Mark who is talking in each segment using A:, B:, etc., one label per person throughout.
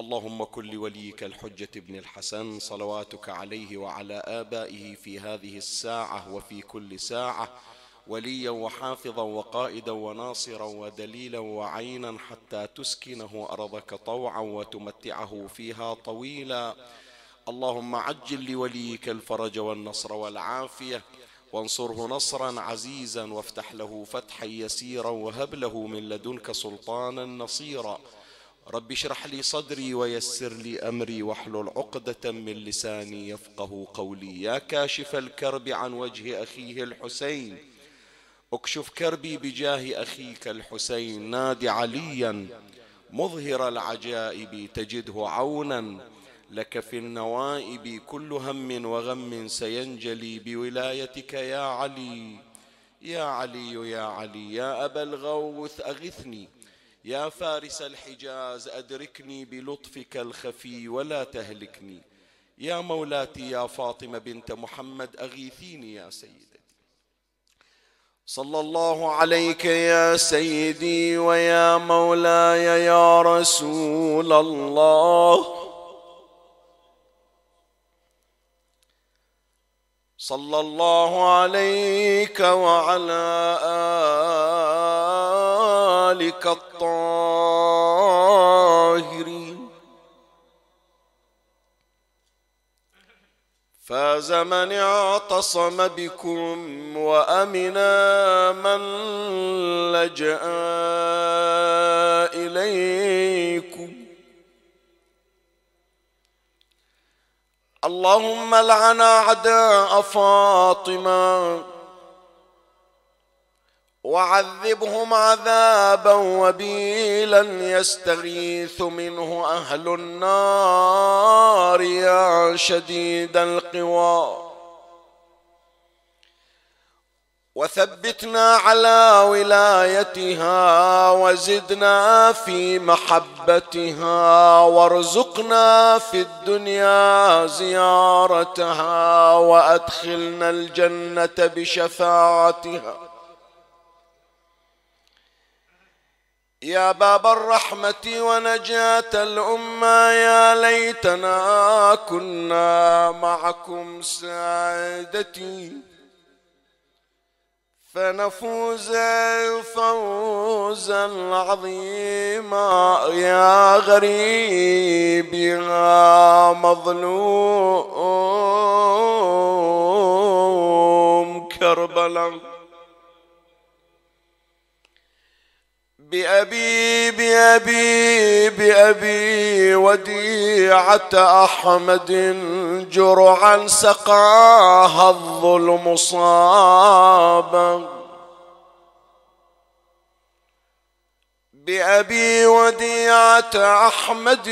A: اللهم كن لوليك الحجة ابن الحسن صلواتك عليه وعلى آبائه في هذه الساعة وفي كل ساعة وليا وحافظا وقائدا وناصرا ودليلا وعينا حتى تسكنه أرضك طوعا وتمتعه فيها طويلا. اللهم عجل لوليك الفرج والنصر والعافية وانصره نصرا عزيزا وافتح له فتحا يسيرا وهب له من لدنك سلطانا نصيرا. رب اشرح لي صدري ويسر لي أمري واحلل عقدة من لساني يفقه قولي. يا كاشف الكرب عن وجه أخيه الحسين. اكشف كربي بجاه أخيك الحسين. نادي عليا مظهر العجائب تجده عونا. لك في النوائب كل هم وغم سينجلي بولايتك يا علي. يا علي يا علي يا أبا الغوث أغثني. يا فارس الحجاز أدركني بلطفك الخفي ولا تهلكني. يا مولاتي يا فاطمة بنت محمد أغيثيني يا سيدتي. صلى الله عليك يا سيدي ويا مولاي يا رسول الله. صلى الله عليك وعلى آلك الطاهرين فاز من اعتصم بكم وأمنا من لجأ إليكم. اللهم لعن أعداء فاطمة. وعذبهم عذابا وبيلا يستغيث منه أهل النار يا شديد القوى. وثبتنا على ولايتها وزدنا في محبتها وارزقنا في الدنيا زيارتها وأدخلنا الجنة بشفاعتها. يا باب الرحمة ونجاة الأمة يا ليتنا كنا معكم سعادتي فنفوز فوزا عظيما يا غريب يا مظلوم كربلاء. بأبي بأبي بأبي وديعة أحمد جرعا سقاها الظلم صابا. بأبي وديعة أحمد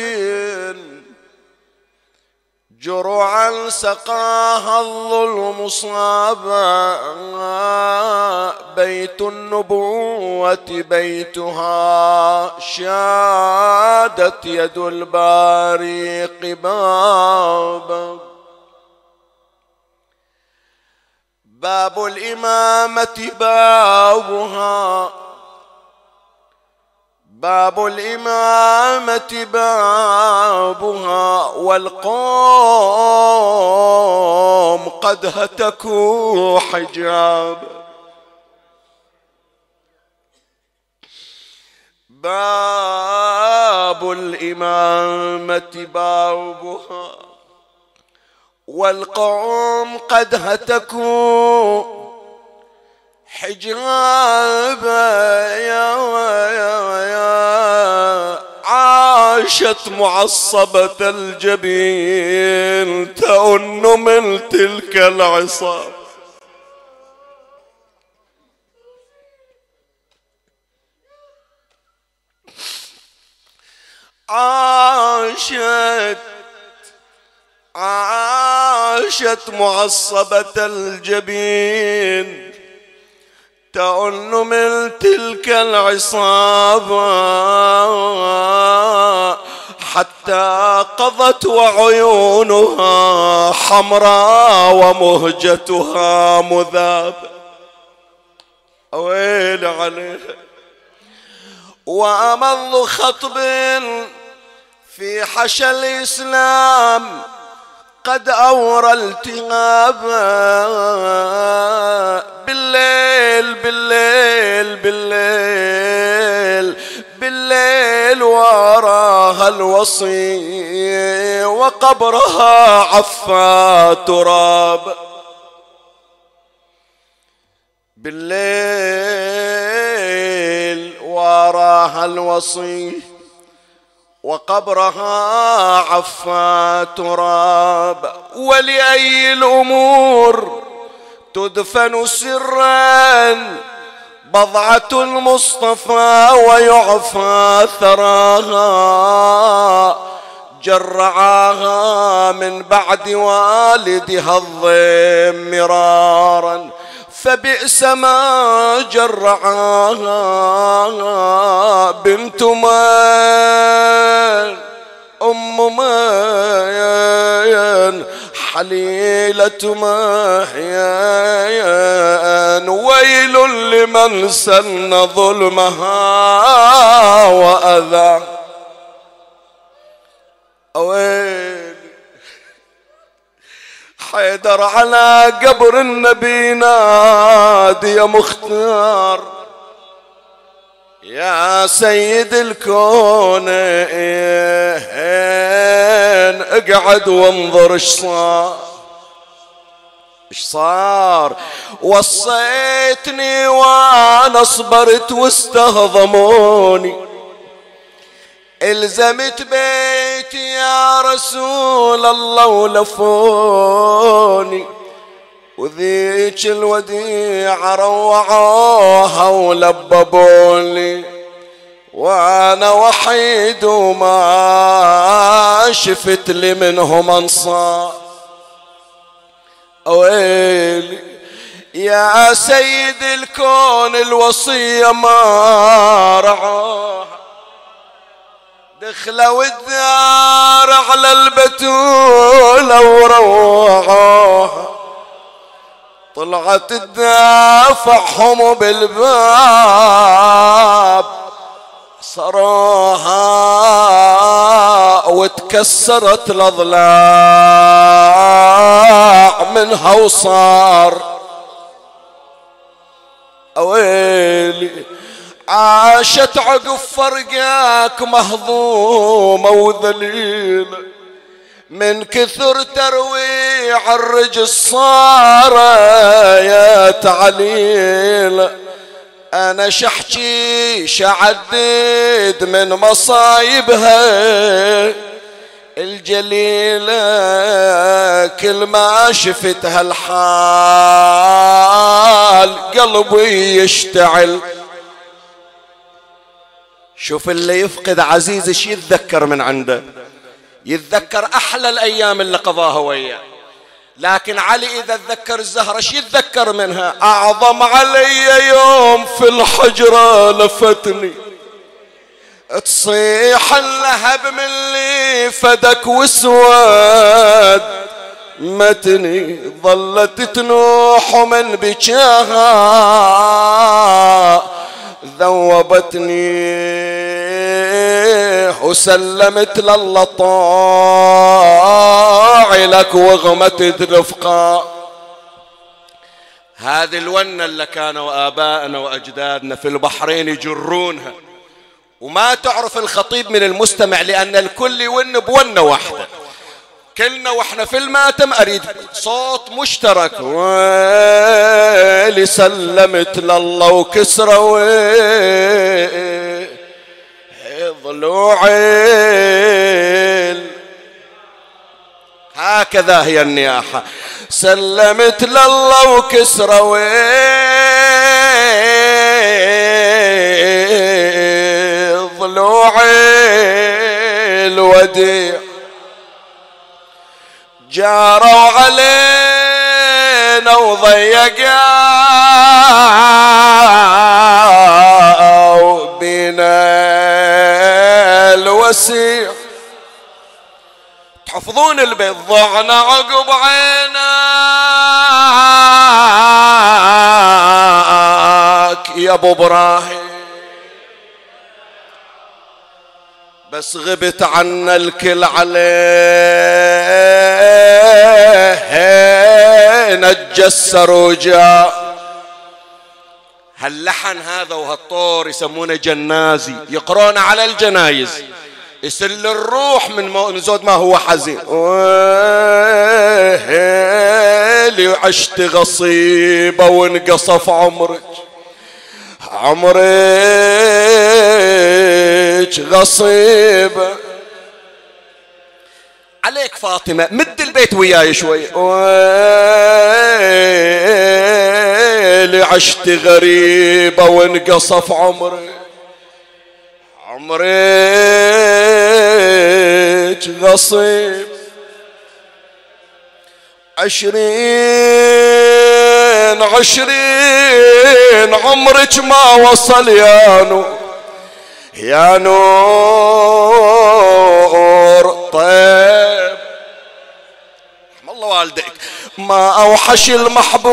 A: جرعا سقاها الظلم صابا. بيت النبوة بيتها شادت يد الباري قبابا باب الإمامة بابها باب الإمامة بابها والقوم قد هتكوا حجاب. باب الإمامة بابها والقوم قد هتكوا حجاب يا يا يا عاشت معصبة الجبين تأن من تلك العصاب عاشت عاشت معصبة الجبين تأن من تلك العصابة حتى قضت وعيونها حمراء ومهجتها مذاب. ويل عليها وأمض خطب في حشا الإسلام. قد أورى التهابا بالليل بالليل بالليل بالليل وراها الوصي وقبرها عفا تراب. بالليل وراها الوصي وقبرها عفا تراب. ولأي الأمور تدفن سرا؟ بضعة المصطفى ويعفى ثراها. جرعاها من بعد والدها الضيم مرارا. فبئس ما جرعاها بنت من أم من حليلة محيان ويل لمن سن ظلمها وأذى. ويل حيدر على قبر النبي نادي يا مختار. يا سيد الكون اقعد وانظر إيش صار. إيش صار؟ وصيتني وأنا صبرت واستهضموني. إلزمت بيتي يا رسول الله ولفوني. وذيك الوديعة روعوها ولببوني. وأنا وحيد وما شفت لي منهم انصار ويلي يا سيد الكون الوصية ما رعوها. دخلوا الدار على البتول وروعوها طلعت تدافعهم بالباب صروها وتكسرت الأضلاع منها وصار أويلي. عاشت عقب فرقك مهضومة وذليلة من كثر ترويع الرجل صار يا تعليل. أنا شحكي شعدد من مصايبها. الجليلة كل ما شفت هالحال قلبي يشتعل. شوف اللي يفقد عزيز إيش يتذكر من عنده؟ يتذكر أحلى الأيام اللي قضاها وياه. لكن علي إذا تذكر الزهرة إيش يتذكر منها؟ أعظم علي يوم في الحجرة لفتني. تصيح اللهب من اللي فدك وسواد. متني ظلت تنوح من بكاها. ذوبتني وسلمت لله طاعي لك وغمت رفقا. هذه الونة اللي كانوا آبائنا وأجدادنا في البحرين يجرونها. وما تعرف الخطيب من المستمع لأن الكل يون بونة واحدة. كلنا وإحنا في الماتم أريد صوت مشترك. ويلي سلمت لله وكسره. ضلوعي هكذا هي النياحة. سلمت لله وكسره. ضلوعي الوديع جاروا علينا وضيقوا بنا الوسيع. تحفظون البيت ضعنا عقب عيناك يا أبو إبراهيم. بس غبت عنا الكل عليه. نجسر وجاء هاللحن هذا وهالطور يسمونه جنازي. يقرون على الجنايز. يسل الروح من زود ما هو حزين. ويلي عشت غصيبة وانقصف عمرك. عمرك غصيبة عليك فاطمة مد البيت وياي شوي. ويلي عشت غريبة وانقصف عمرك عمرك غصيب. عشرين عشرين عمرك ما وصل يا نور يا نور طيب. رحم الله والديك. ما أوحش المحبوب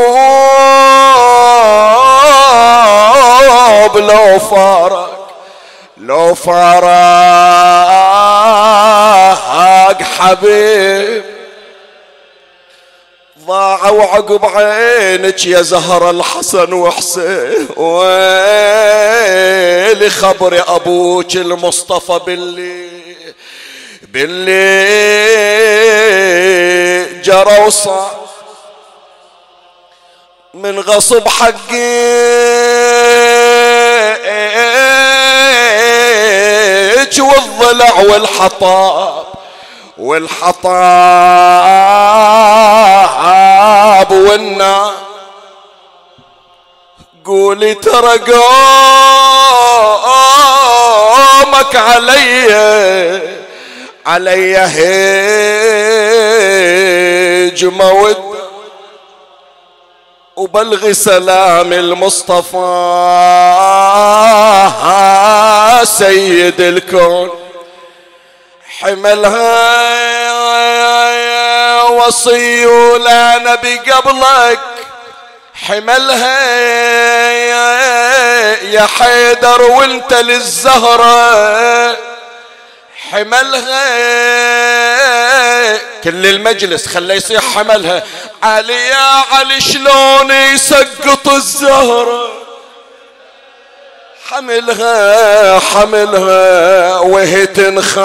A: لو فارق لو فراق حبيب. ضاعوا عقب عينك يا زهر الحسن وحسين. ويلي خبر أبوك المصطفى باللي باللي جرى وصار من غصب حقي. والضلع والحطاب والحطاب والنار قولي ترى قومك علي علي هجمة ود وبلغ سلام المصطفى سيد الكون. حملها وصي لا نبي قبلك حملها يا حيدر وانت للزهرة. حملها كل المجلس خليه يصيح حملها. علي يا علي شلون يسقط الزهرة؟ حملها حملها وهي تنخاك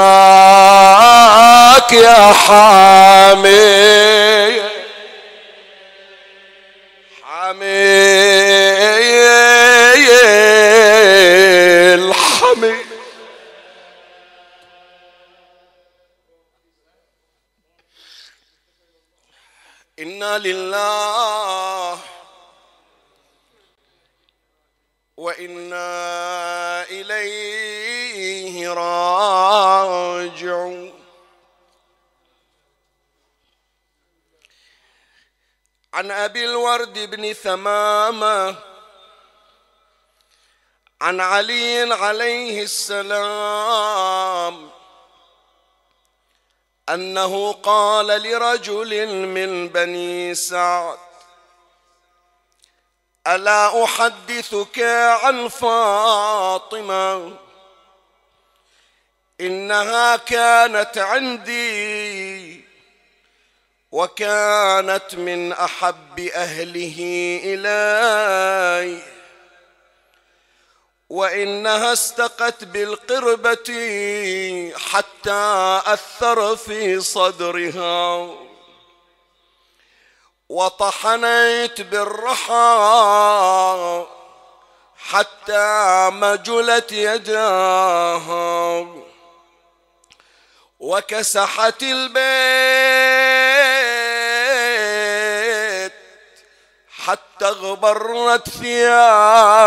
A: يا حامي. حامي. إنا لله وإنا إليه راجعون. عن أبي الورد بن ثمامة عن علي عليه السلام أنه قال لرجل من بني سعد ألا أحدثك عن فاطمة؟ إنها كانت عندي وكانت من أحب أهله إلي. وإنها استقت بالقربة حتى أثر في صدرها. وطحنيت بالرحى حتى مجلت يداها وكسحت البيت حتى اغبرت ثيابها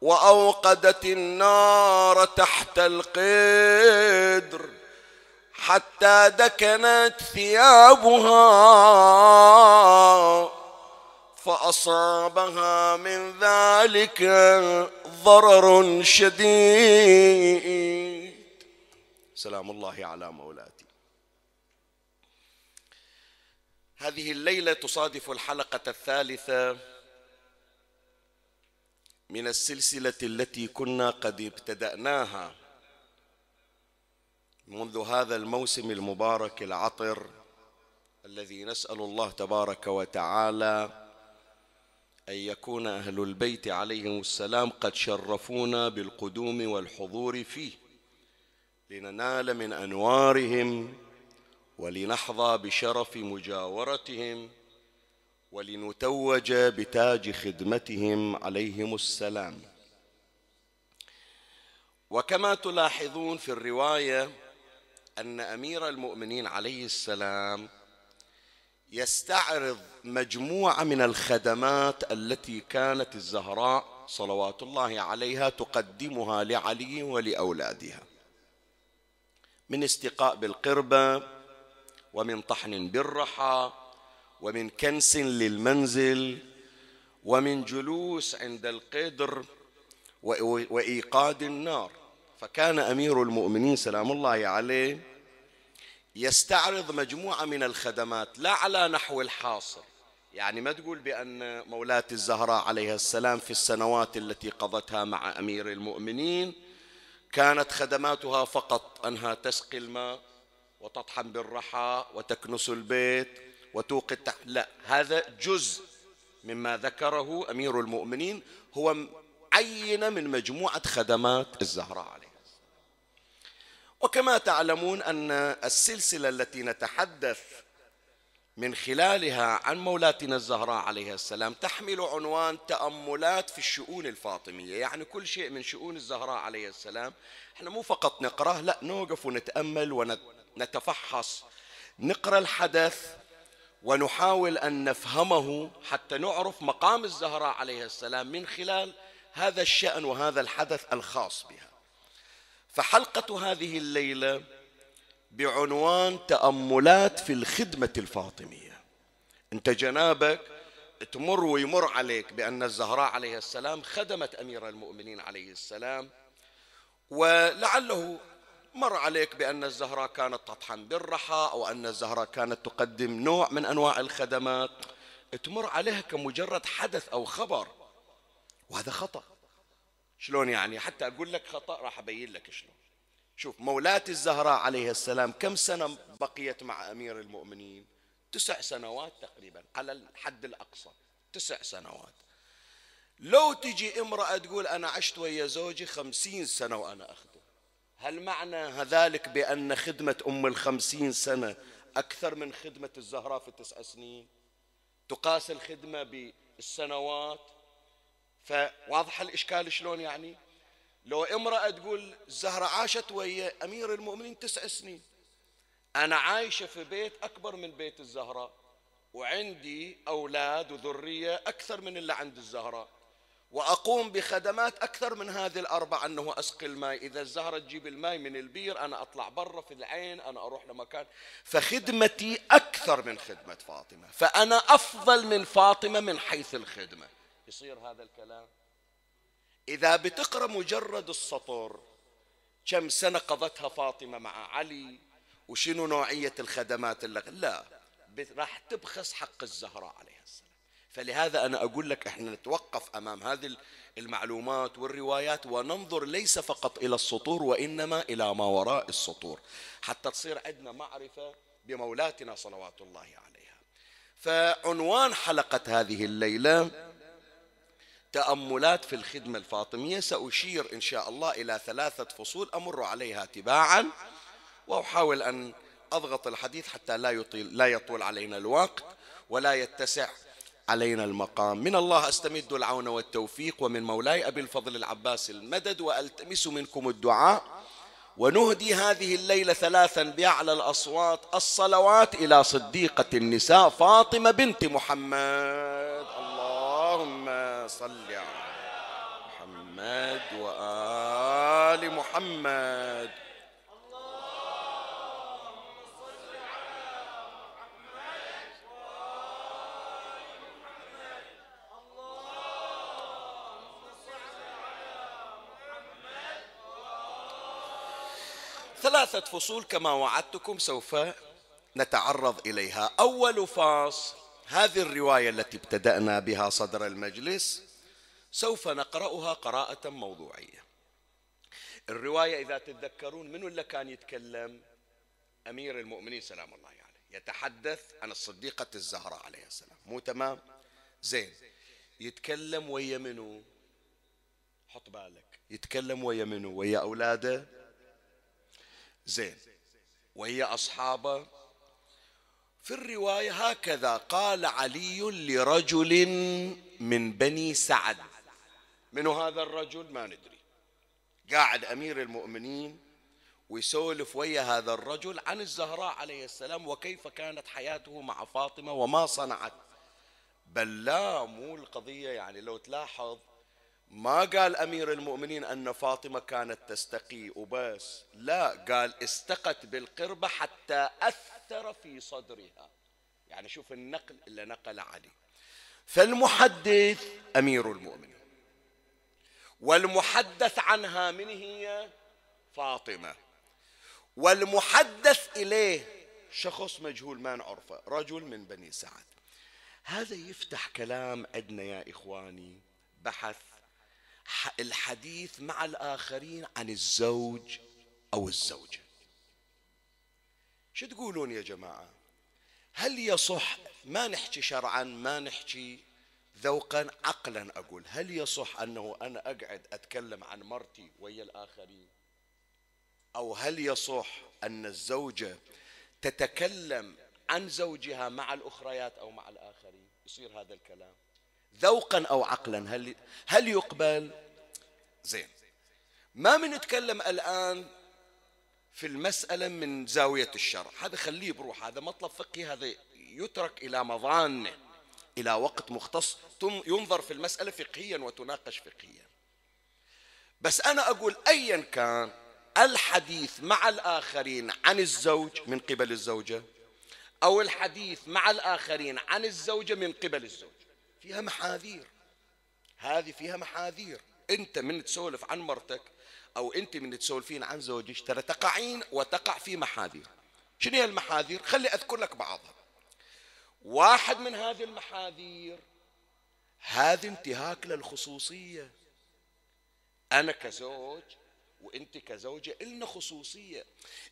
A: وأوقدت النار تحت القدر حتى دكنت ثيابها فأصابها من ذلك ضرر شديد. سلام الله على مولاتي. هذه الليلة تصادف الحلقة الثالثة من السلسلة التي كنا قد ابتدأناها. منذ هذا الموسم المبارك العطر الذي نسأل الله تبارك وتعالى أن يكون أهل البيت عليهم السلام قد شرفونا بالقدوم والحضور فيه لننال من أنوارهم ولنحظى بشرف مجاورتهم ولنتوج بتاج خدمتهم عليهم السلام. وكما تلاحظون في الرواية أن أمير المؤمنين عليه السلام يستعرض مجموعة من الخدمات التي كانت الزهراء صلوات الله عليها تقدمها لعلي ولأولادها. من استقاء بالقربة ومن طحن بالرحى ومن كنس للمنزل ومن جلوس عند القدر وإيقاد النار. فكان أمير المؤمنين سلام الله عليه يستعرض مجموعة من الخدمات لا على نحو الحاصر يعني ما تقول بأن مولاة الزهراء عليها السلام في السنوات التي قضتها مع أمير المؤمنين كانت خدماتها فقط أنها تسقي الماء وتطحن بالرحى وتكنس البيت وتوقي لا هذا جزء مما ذكره أمير المؤمنين هو عينه من مجموعة خدمات الزهراء عليه وكما تعلمون أن السلسلة التي نتحدث من خلالها عن مولاتنا الزهراء عليها السلام تحمل عنوان تأملات في الشؤون الفاطمية يعني كل شيء من شؤون الزهراء عليها السلام. إحنا مو فقط نقرأه لا نوقف ونتأمل ونتفحص نقرأ الحدث ونحاول أن نفهمه حتى نعرف مقام الزهراء عليها السلام من خلال هذا الشأن وهذا الحدث الخاص بها. فحلقة هذه الليلة بعنوان تأملات في الخدمة الفاطمية. انت جنابك تمر ويمر عليك بأن الزهراء عليه السلام خدمت أمير المؤمنين عليه السلام ولعله مر عليك بأن الزهراء كانت تطحن بالرحى أو أن الزهراء كانت تقدم نوع من أنواع الخدمات. تمر عليها كمجرد حدث أو خبر وهذا خطأ. شلون يعني؟ حتى أقول لك خطأ راح أبين لك شلون. شوف مولاة الزهراء عليه السلام كم سنة بقيت مع أمير المؤمنين؟ تسع سنوات تقريبا على الحد الأقصى. تسع سنوات. لو تجي امرأة تقول أنا عشت ويا زوجي خمسين سنة وأنا أخذ هل معنى ذلك بأن خدمة أم الخمسين سنة أكثر من خدمة الزهراء في التسع سنين؟ تقاس الخدمة بالسنوات؟ فواضح الإشكال شلون يعني؟ لو امرأة تقول الزهرة عاشت ويا أمير المؤمنين تسع سنين أنا عايشة في بيت أكبر من بيت الزهراء وعندي أولاد وذرية أكثر من اللي عند الزهراء وأقوم بخدمات أكثر من هذه الأربع أنه أسقي الماء. إذا الزهرة تجيب الماء من البير أنا أطلع برا في العين أنا أروح لمكان. فخدمتي أكثر من خدمة فاطمة فأنا أفضل من فاطمة من حيث الخدمة. يصير هذا الكلام؟ إذا بتقرأ مجرد السطر كم سنة قضتها فاطمة مع علي؟ وشنو نوعية الخدمات اللي لا راح تبخس حق الزهراء عليها السلام. فلهذا أنا أقول لك إحنا نتوقف أمام هذه المعلومات والروايات وننظر ليس فقط إلى السطور وإنما إلى ما وراء السطور حتى تصير عندنا معرفة بمولاتنا صلوات الله عليها. فعنوان حلقة هذه الليلة تأملات في الخدمة الفاطمية. سأشير إن شاء الله إلى ثلاثة فصول أمر عليها تباعا وأحاول أن أضغط الحديث حتى لا يطيل لا يطول علينا الوقت ولا يتسع علينا المقام. من الله أستمد العون والتوفيق ومن مولاي أبي الفضل العباس المدد وألتمس منكم الدعاء. ونهدي هذه الليلة ثلاثا باعلى الأصوات الصلوات إلى صديقة النساء فاطمة بنت محمد. اللهم صل على محمد وآل محمد. ثلاثة فصول كما وعدتكم سوف نتعرض إليها. أول فاصل هذه الرواية التي ابتدأنا بها صدر المجلس سوف نقرأها قراءة موضوعية. الرواية إذا تتذكرون منو اللي كان يتكلم؟ أمير المؤمنين سلام الله عليه. يعني. يتحدث عن الصديقة الزهراء عليه السلام. مو تمام؟ زين. يتكلم ويا منو؟ حط بالك. يتكلم ويا منو؟ ويا أولاده؟ زين. ويا أصحابه؟ في الرواية هكذا قال علي لرجل من بني سعد. من هذا الرجل؟ ما ندري. قاعد أمير المؤمنين ويسولف ويا هذا الرجل عن الزهراء عليه السلام وكيف كانت حياته مع فاطمة وما صنعت. بل لا مو القضية يعني لو تلاحظ ما قال أمير المؤمنين أن فاطمة كانت تستقي وبس. لا قال استقت بالقربة حتى أثر في صدرها. يعني شوف النقل اللي نقل علي. فالمحدث أمير المؤمنين. والمحدث عنها من هي؟ فاطمة. والمحدث إليه شخص مجهول ما نعرفه رجل من بني سعد. هذا يفتح كلام عندنا يا إخواني بحث الحديث مع الآخرين عن الزوج أو الزوجة. شو تقولون يا جماعة؟ هل يصح ما نحكي شرعا ما نحكي ذوقا عقلا أقول هل يصح أنه أنا أقعد أتكلم عن مرتي ويا الآخرين؟ أو هل يصح أن الزوجة تتكلم عن زوجها مع الأخريات أو مع الآخرين؟ يصير هذا الكلام. ذوقا أو عقلا هل, هل يقبل؟ زين. ما بنتكلم الآن في المسألة من زاوية الشرع. هذا خليه بروح هذا مطلب فقهي هذا يترك إلى مظانه إلى وقت مختص ينظر في المسألة فقهيا وتناقش فقهيا. بس أنا أقول أيا كان الحديث مع الآخرين عن الزوج من قبل الزوجة أو الحديث مع الآخرين عن الزوجة من قبل الزوج فيها محاذير. هذه فيها محاذير. أنت من تسولف عن مرتك أو أنت من تسولفين عن زوجك ترى تقعين وتقع في محاذير. شنو هي المحاذير؟ خلي أذكر لك بعضها. واحد من هذه المحاذير هذا انتهاك للخصوصية. أنا كزوج وانت كزوجة إلنا خصوصية.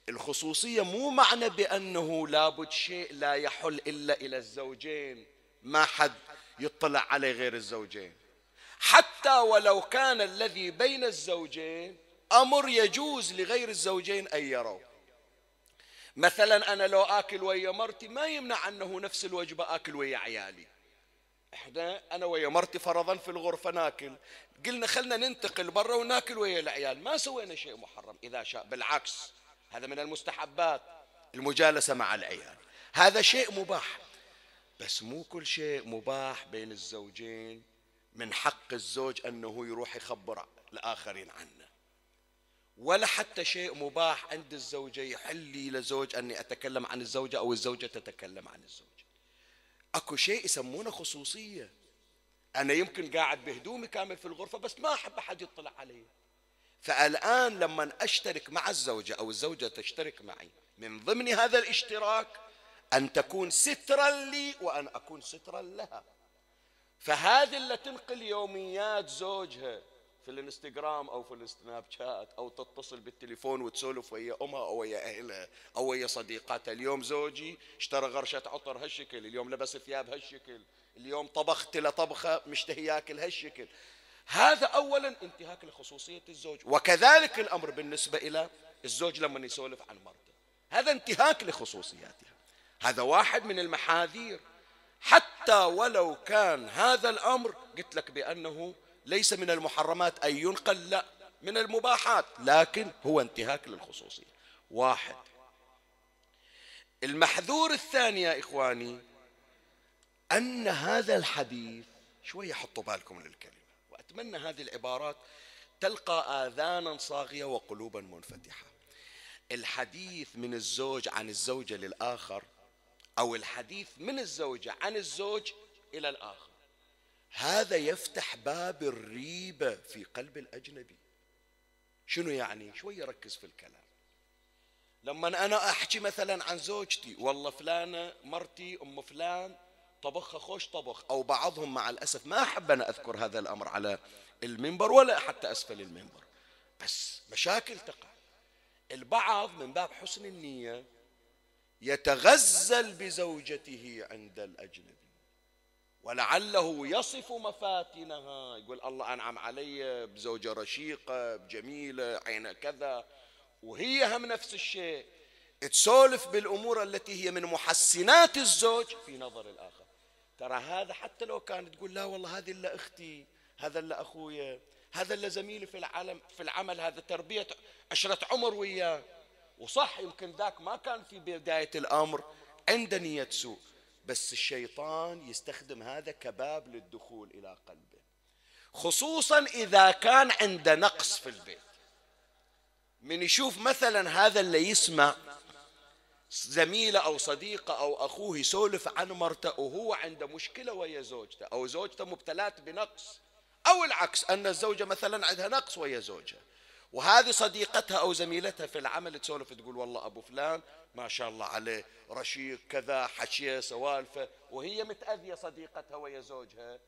A: الخصوصية مو معنى بأنه لابد شيء لا يحل إلا إلى الزوجين. ما حد يطلع عليه غير الزوجين. حتى ولو كان الذي بين الزوجين أمر يجوز لغير الزوجين أن يروا. مثلا أنا لو آكل ويا مرتي ما يمنع أنه نفس الوجبة آكل ويا عيالي. إحنا أنا ويا مرتي فرضا في الغرفة ناكل. قلنا خلنا ننتقل برا وناكل ويا العيال. ما سوينا شيء محرم إذا شاء. بالعكس هذا من المستحبات المجالسة مع العيال. هذا شيء مباح. بس مو كل شيء مباح بين الزوجين من حق الزوج أنه يروح يخبر الآخرين عنه. ولا حتى شيء مباح عند الزوجة يحل لي لزوج أني أتكلم عن الزوجة أو الزوجة تتكلم عن الزوج أكو شيء يسمونه خصوصية. أنا يمكن قاعد بهدومي كامل في الغرفة بس ما أحب أحد يطلع علي. فالآن لما أشترك مع الزوجة أو الزوجة تشترك معي من ضمن هذا الاشتراك أن تكون سترا لي وأن أكون سترا لها. فهذه اللي تنقل يوميات زوجها في الانستغرام أو في السناب شات أو تتصل بالتليفون وتسولف ويا أمها أو ويا أهلها أو ويا صديقاتها. اليوم زوجي اشترى غرشة عطر هالشكل اليوم لبس ثياب هالشكل اليوم طبخت له طبخه مشتهي ياكل هالشكل. هذا اولا انتهاك لخصوصية الزوج. وكذلك الأمر بالنسبة إلى الزوج لما يسولف عن مرته. هذا انتهاك لخصوصياتها. هذا واحد من المحاذير. حتى ولو كان هذا الأمر قلت لك بأنه ليس من المحرمات أن ينقل لا من المباحات لكن هو انتهاك للخصوصية. واحد. المحذور الثاني يا إخواني أن هذا الحديث شوية حطوا بالكم للكلمة وأتمنى هذه العبارات تلقى آذانا صاغية وقلوبا منفتحة. الحديث من الزوج عن الزوجة للآخر أو الحديث من الزوجة عن الزوج إلى الآخر. هذا يفتح باب الريبة في قلب الأجنبي. شنو يعني؟ شوية ركز في الكلام. لما أنا أحكي مثلا عن زوجتي والله فلانة مرتي أم فلان طبخها خوش طبخ أو بعضهم مع الأسف ما أحب أنا أذكر هذا الأمر على المنبر ولا حتى أسفل المنبر. بس مشاكل تقع. البعض من باب حسن النية يتغزل بزوجته عند الأجنبي. ولعله يصف مفاتنها. يقول الله أنعم علي بزوجة رشيقة بجميلة عين كذا. وهي هم نفس الشيء. تسولف بالأمور التي هي من محسنات الزوج في نظر الآخر. ترى هذا حتى لو كانت تقول لا والله هذه إلا أختي هذا إلا أخويا هذا إلا زميلي في العالم في العمل هذا تربية عشرة عمر وياه. وصح يمكن ذاك ما كان في بداية الأمر عنده نية سوء بس الشيطان يستخدم هذا كباب للدخول إلى قلبه خصوصا إذا كان عنده نقص في البيت. من يشوف مثلا هذا اللي يسمع زميله أو صديقه أو أخوه يسولف عن مرته وهو عنده مشكلة ويا زوجته أو زوجته مبتلات بنقص أو العكس أن الزوجة مثلا عندها نقص ويا زوجها. وهذه صديقتها أو زميلتها في العمل تسولف تقول والله أبو فلان ما شاء الله عليه رشيق كذا حشية سوالفة وهي متأذية صديقتها ويا زوجها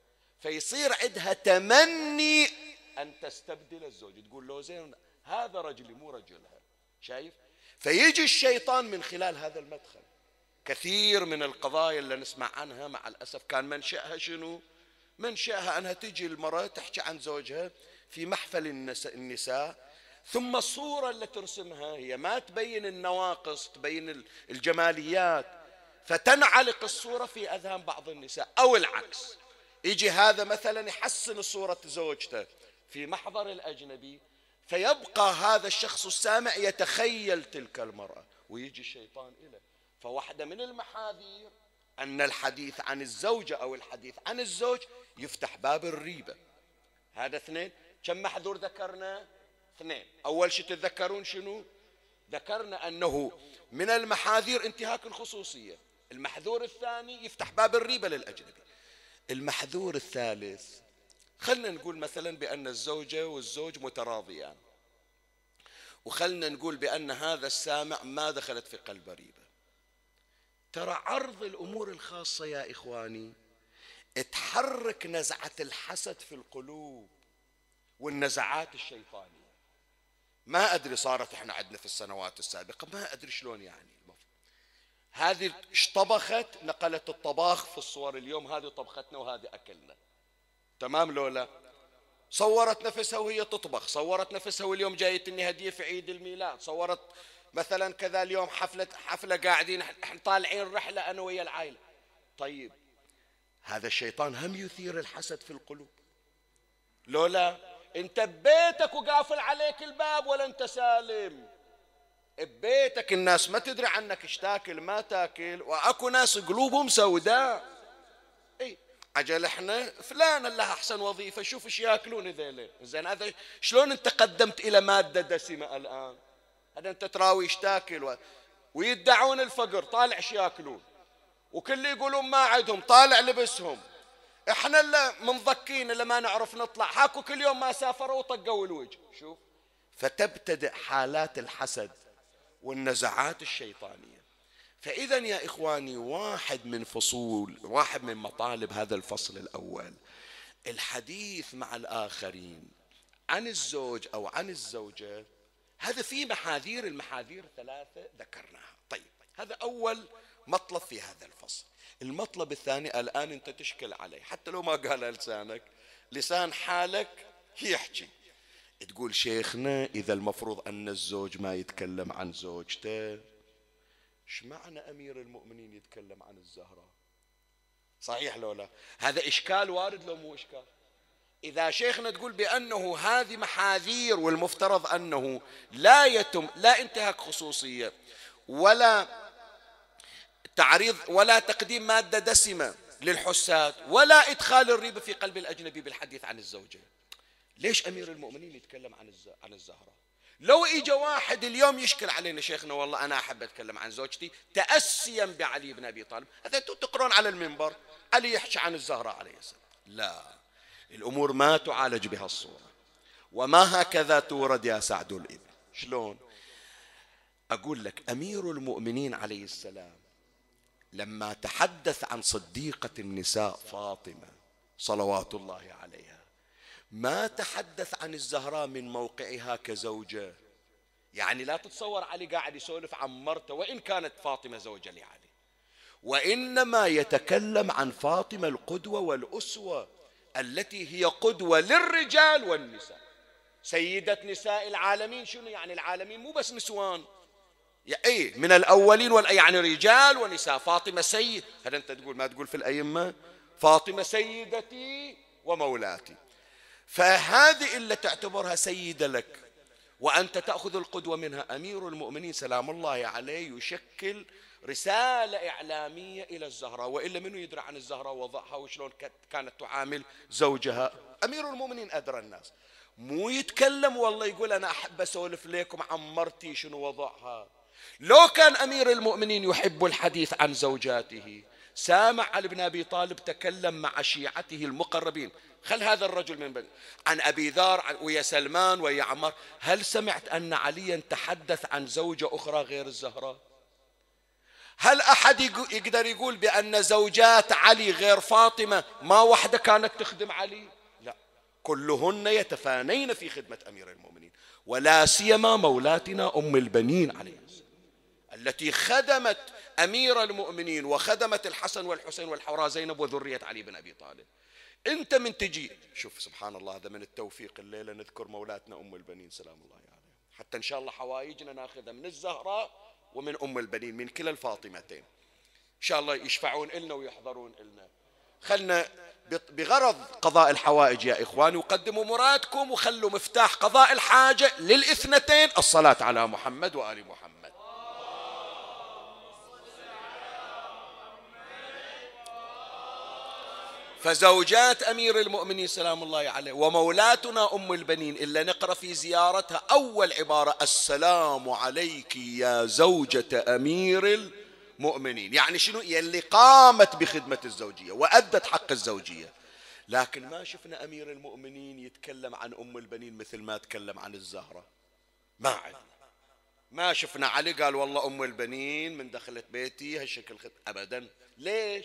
A: فيصير عندها تمني أن تستبدل الزوج. تقول له زين هذا رجلي مو رجلها. شايف؟ فيجي الشيطان من خلال هذا المدخل. كثير من القضايا اللي نسمع عنها مع الأسف كان منشأها شنو؟ منشأها أنها تجي المرأة تحكي عن زوجها في محفل النساء ثم الصورة اللي ترسمها هي ما تبين النواقص تبين الجماليات. فتنعلق الصورة في أذهان بعض النساء. أو العكس. يجي هذا مثلا يحسن صورة زوجته. في محضر الأجنبي فيبقى هذا الشخص السامع يتخيل تلك المرأة. ويجي الشيطان إليه. فواحدة من المحاذير أن الحديث عن الزوجة أو الحديث عن الزوج يفتح باب الريبة. هذا اثنين. كم محذور ذكرنا اثنين. أول شيء تتذكرون شنو؟ ذكرنا أنه من المحاذير انتهاك الخصوصية. المحذور الثاني يفتح باب الريبة للأجنبي. المحذور الثالث خلنا نقول مثلا بأن الزوجة والزوج متراضيان. وخلنا نقول بأن هذا السامع ما دخلت في قلب ريبة. ترى عرض الأمور الخاصة يا إخواني تحرك نزعة الحسد في القلوب والنزعات الشيطانية. ما أدري صارت إحنا عندنا في السنوات السابقة ما أدري شلون يعني. هذه اشطبخت نقلت الطباخ في الصور اليوم هذه طبختنا وهذه أكلنا. تمام لولا؟ صورت نفسها وهي تطبخ صورت نفسها واليوم جايتني هدية في عيد الميلاد. صورت مثلا كذا اليوم حفلة حفلة قاعدين إحنا طالعين رحلة أنا ويا العائلة. طيب هذا الشيطان هم يثير الحسد في القلوب. لولا؟ انت ببيتك وقافل عليك الباب ولا انت سالم. ببيتك الناس ما تدري عنك إيش تاكل ما تاكل واكو ناس قلوبهم سوداء. إي عجل إحنا فلان له احسن وظيفة شوف إيش ياكلون ذيلين. زين هذا شلون انت قدمت إلى مادة دسمة الآن؟ هذا انت تراوي إيش تاكل؟ و... ويدعون الفقر طالع إيش ياكلون؟ وكل يقولون ما عندهم طالع لبسهم. إحنا اللي منضكين اللي ما نعرف نطلع. هاكو كل يوم ما سافروا وطقوا الوجه. شوف. فتبتدئ حالات الحسد والنزعات الشيطانية. فإذا يا إخواني واحد من فصول واحد من مطالب هذا الفصل الأول. الحديث مع الآخرين عن الزوج أو عن الزوجة هذا في محاذير المحاذير ثلاثة ذكرناها. طيب هذا أول مطلب في هذا الفصل. المطلب الثاني الآن أنت تشكل عليه. حتى لو ما قال لسانك لسان حالك يحكي. تقول شيخنا إذا المفروض أن الزوج ما يتكلم عن زوجته إيش معنى أمير المؤمنين يتكلم عن الزهراء؟ صحيح لو لا؟ هذا إشكال وارد لو مو إشكال؟ إذا شيخنا تقول بأنه هذه محاذير والمفترض أنه لا يتم لا انتهاك خصوصية ولا تعريض ولا تقديم مادة دسمة للحساد ولا إدخال الريبة في قلب الأجنبي بالحديث عن الزوجة. ليش أمير المؤمنين يتكلم عن عن الزهرة؟ لو إجا واحد اليوم يشكل علينا شيخنا والله أنا أحب أتكلم عن زوجتي تأسيا بعلي بن أبي طالب. هذا تقرون على المنبر علي يحكي عن الزهراء عليه السلام. لا الأمور ما تعالج بهالصورة وما هكذا تورد يا سعد الإبن شلون؟ أقول لك أمير المؤمنين عليه السلام لما تحدث عن صديقة النساء فاطمة صلوات الله عليها ما تحدث عن الزهراء من موقعها كزوجة؟ يعني لا تتصور علي قاعد يسولف عن مرته وإن كانت فاطمة زوجة لعلي. وإنما يتكلم عن فاطمة القدوة والأسوة التي هي قدوة للرجال والنساء. سيدة نساء العالمين شنو يعني العالمين؟ مو بس نسوان. اي من الأولين يعني رجال ونساء. فاطمة سيد هل أنت تقول ما تقول في الأئمة؟ فاطمة سيدتي ومولاتي. فهذه الا تعتبرها سيدة لك وأنت تأخذ القدوة منها. أمير المؤمنين سلام الله عليه يشكل رسالة إعلامية إلى الزهراء. وإلا منو يدري عن الزهراء وضعها وشلون كانت تعامل زوجها؟ أمير المؤمنين أدرى الناس. مو يتكلم والله يقول أنا أحب أسولف لكم عن مرتي شنو وضعها. لو كان أمير المؤمنين يحب الحديث عن زوجاته سامع علي بن أبي طالب تكلم مع شيعته المقربين. خل هذا الرجل من بني. عن أبي ذر ويا سلمان ويا عمر. هل سمعت أن عليا تحدث عن زوجة أخرى غير الزهراء؟ هل أحد يقدر يقول بأن زوجات علي غير فاطمة ما واحدة كانت تخدم علي؟ لا. كلهن يتفانين في خدمة أمير المؤمنين ولا سيما مولاتنا أم البنين عليه التي خدمت أمير المؤمنين وخدمت الحسن والحسين والحوراء زينب وذرية علي بن أبي طالب. أنت من تجي. شوف سبحان الله هذا من التوفيق الليلة. نذكر مولاتنا أم البنين. سلام الله عليها يعني. حتى إن شاء الله حوائجنا ناخذها من الزهراء ومن أم البنين من كلا الفاطمتين. إن شاء الله يشفعون لنا ويحضرون لنا خلنا بغرض قضاء الحوائج يا إخواني وقدموا مرادكم وخلوا مفتاح قضاء الحاجة للإثنتين. الصلاة على محمد وآل محمد. فزوجات أمير المؤمنين سلام الله عليه ومولاتنا أم البنين إلا نقرأ في زيارتها أول عبارة السلام عليك يا زوجة أمير المؤمنين. يعني شنو؟ يلي قامت بخدمة الزوجية وأدت حق الزوجية. لكن ما شفنا أمير المؤمنين يتكلم عن أم البنين مثل ما تكلم عن الزهرة. ما عندنا ما شفنا علي قال والله أم البنين من دخلت بيتي هالشكل خد ابدا. ليش؟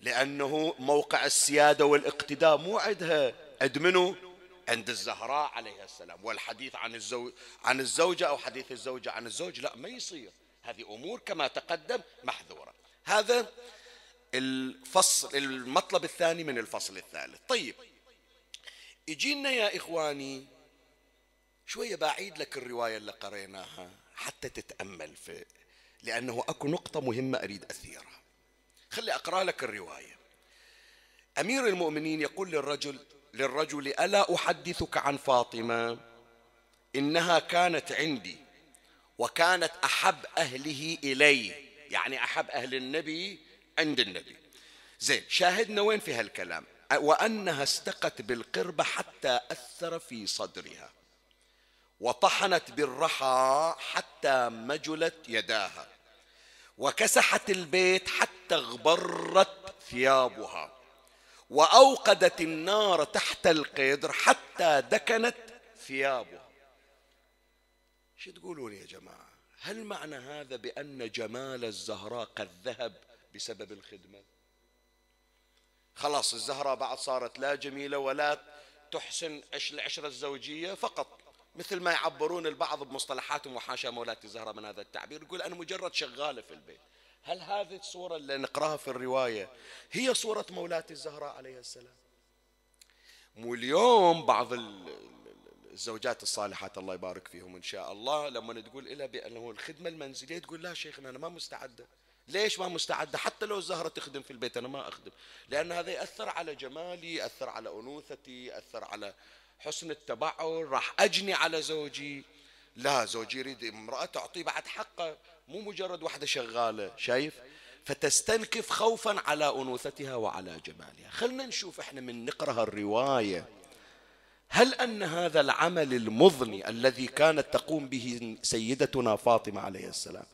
A: لأنه موقع السيادة والاقتداء مو عندها. عند منو؟ عند الزهراء عليها السلام. والحديث عن الزوج عن الزوجة أو حديث الزوجة عن الزوج لا ما يصير. هذه أمور كما تقدم محذورة. هذا الفصل المطلب الثاني من الفصل الثالث. طيب يجينا يا إخواني شوية بعيد لك الرواية اللي قريناها حتى تتأمل في لأنه أكو نقطة مهمة أريد أثيرها. خلي أقرأ لك الرواية. أمير المؤمنين يقول للرجل للرجل ألا أحدثك عن فاطمة؟ إنها كانت عندي وكانت أحب أهله إلي. يعني أحب أهل النبي عند النبي. زين شاهدنا وين في هالكلام؟ وأنها استقت بالقربة حتى أثر في صدرها وطحنت بالرحى حتى مجلت يداها. وكسحت البيت حتى اغبرت ثيابها وأوقدت النار تحت القدر حتى دكنت ثيابها. شو تقولون يا جماعة؟ هل معنى هذا بأن جمال الزهراء قد ذهب بسبب الخدمة؟ خلاص الزهراء بعد صارت لا جميلة ولا تحسن العشرة الزوجية فقط. مثل ما يعبرون البعض بمصطلحاتهم وحاشا مولاتي الزهراء من هذا التعبير يقول أنا مجرد شغالة في البيت. هل هذه الصورة اللي نقراها في الرواية هي صورة مولاتي الزهراء عليه السلام؟ مو اليوم بعض الزوجات الصالحات الله يبارك فيهم إن شاء الله لما تقول لها بأنه الخدمة المنزلية تقول لا شيخنا أنا ما مستعدة. ليش ما مستعدة؟ حتى لو الزهرة تخدم في البيت أنا ما أخدم. لأن هذا يأثر على جمالي يأثر على أنوثتي يأثر على حسن التبعل راح أجني على زوجي. لا زوجي يريد امرأة تعطيه بعد حقه مو مجرد واحدة شغالة شايف؟ فتستنكف خوفا على أنوثتها وعلى جمالها. خلنا نشوف إحنا من نقرأ الرواية هل أن هذا العمل المضني الذي كانت تقوم به سيدتنا فاطمة عليه السلام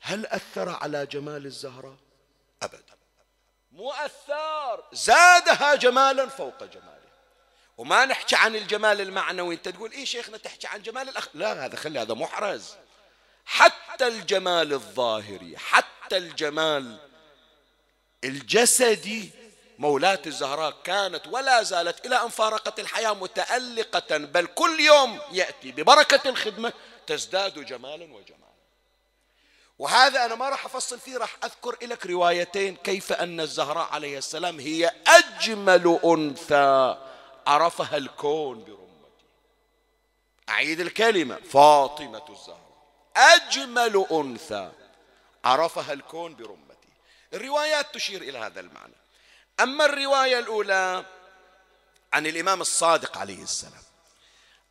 A: هل أثر على جمال الزهرة أبدا. مؤثر زادها جمالا فوق جمال وما نحكي عن الجمال المعنوي. أنت تقول إيه شيخنا تحكي عن جمال الأخ؟ لا هذا خلي هذا محرز حتى الجمال الظاهري حتى الجمال الجسدي مولاة الزهراء كانت ولا زالت إلى أن فارقت الحياة متألقة بل كل يوم يأتي ببركة الخدمة تزداد جمالا وجمالا. وهذا أنا ما راح أفصل فيه راح أذكر لك روايتين كيف أن الزهراء عليه السلام هي أجمل أنثى عرفها الكون برمتي أعيد الكلمة. فاطمة الزهراء. أجمل أنثى. عرفها الكون برمتي الروايات تشير إلى هذا المعنى. أما الرواية الأولى عن الإمام الصادق عليه السلام.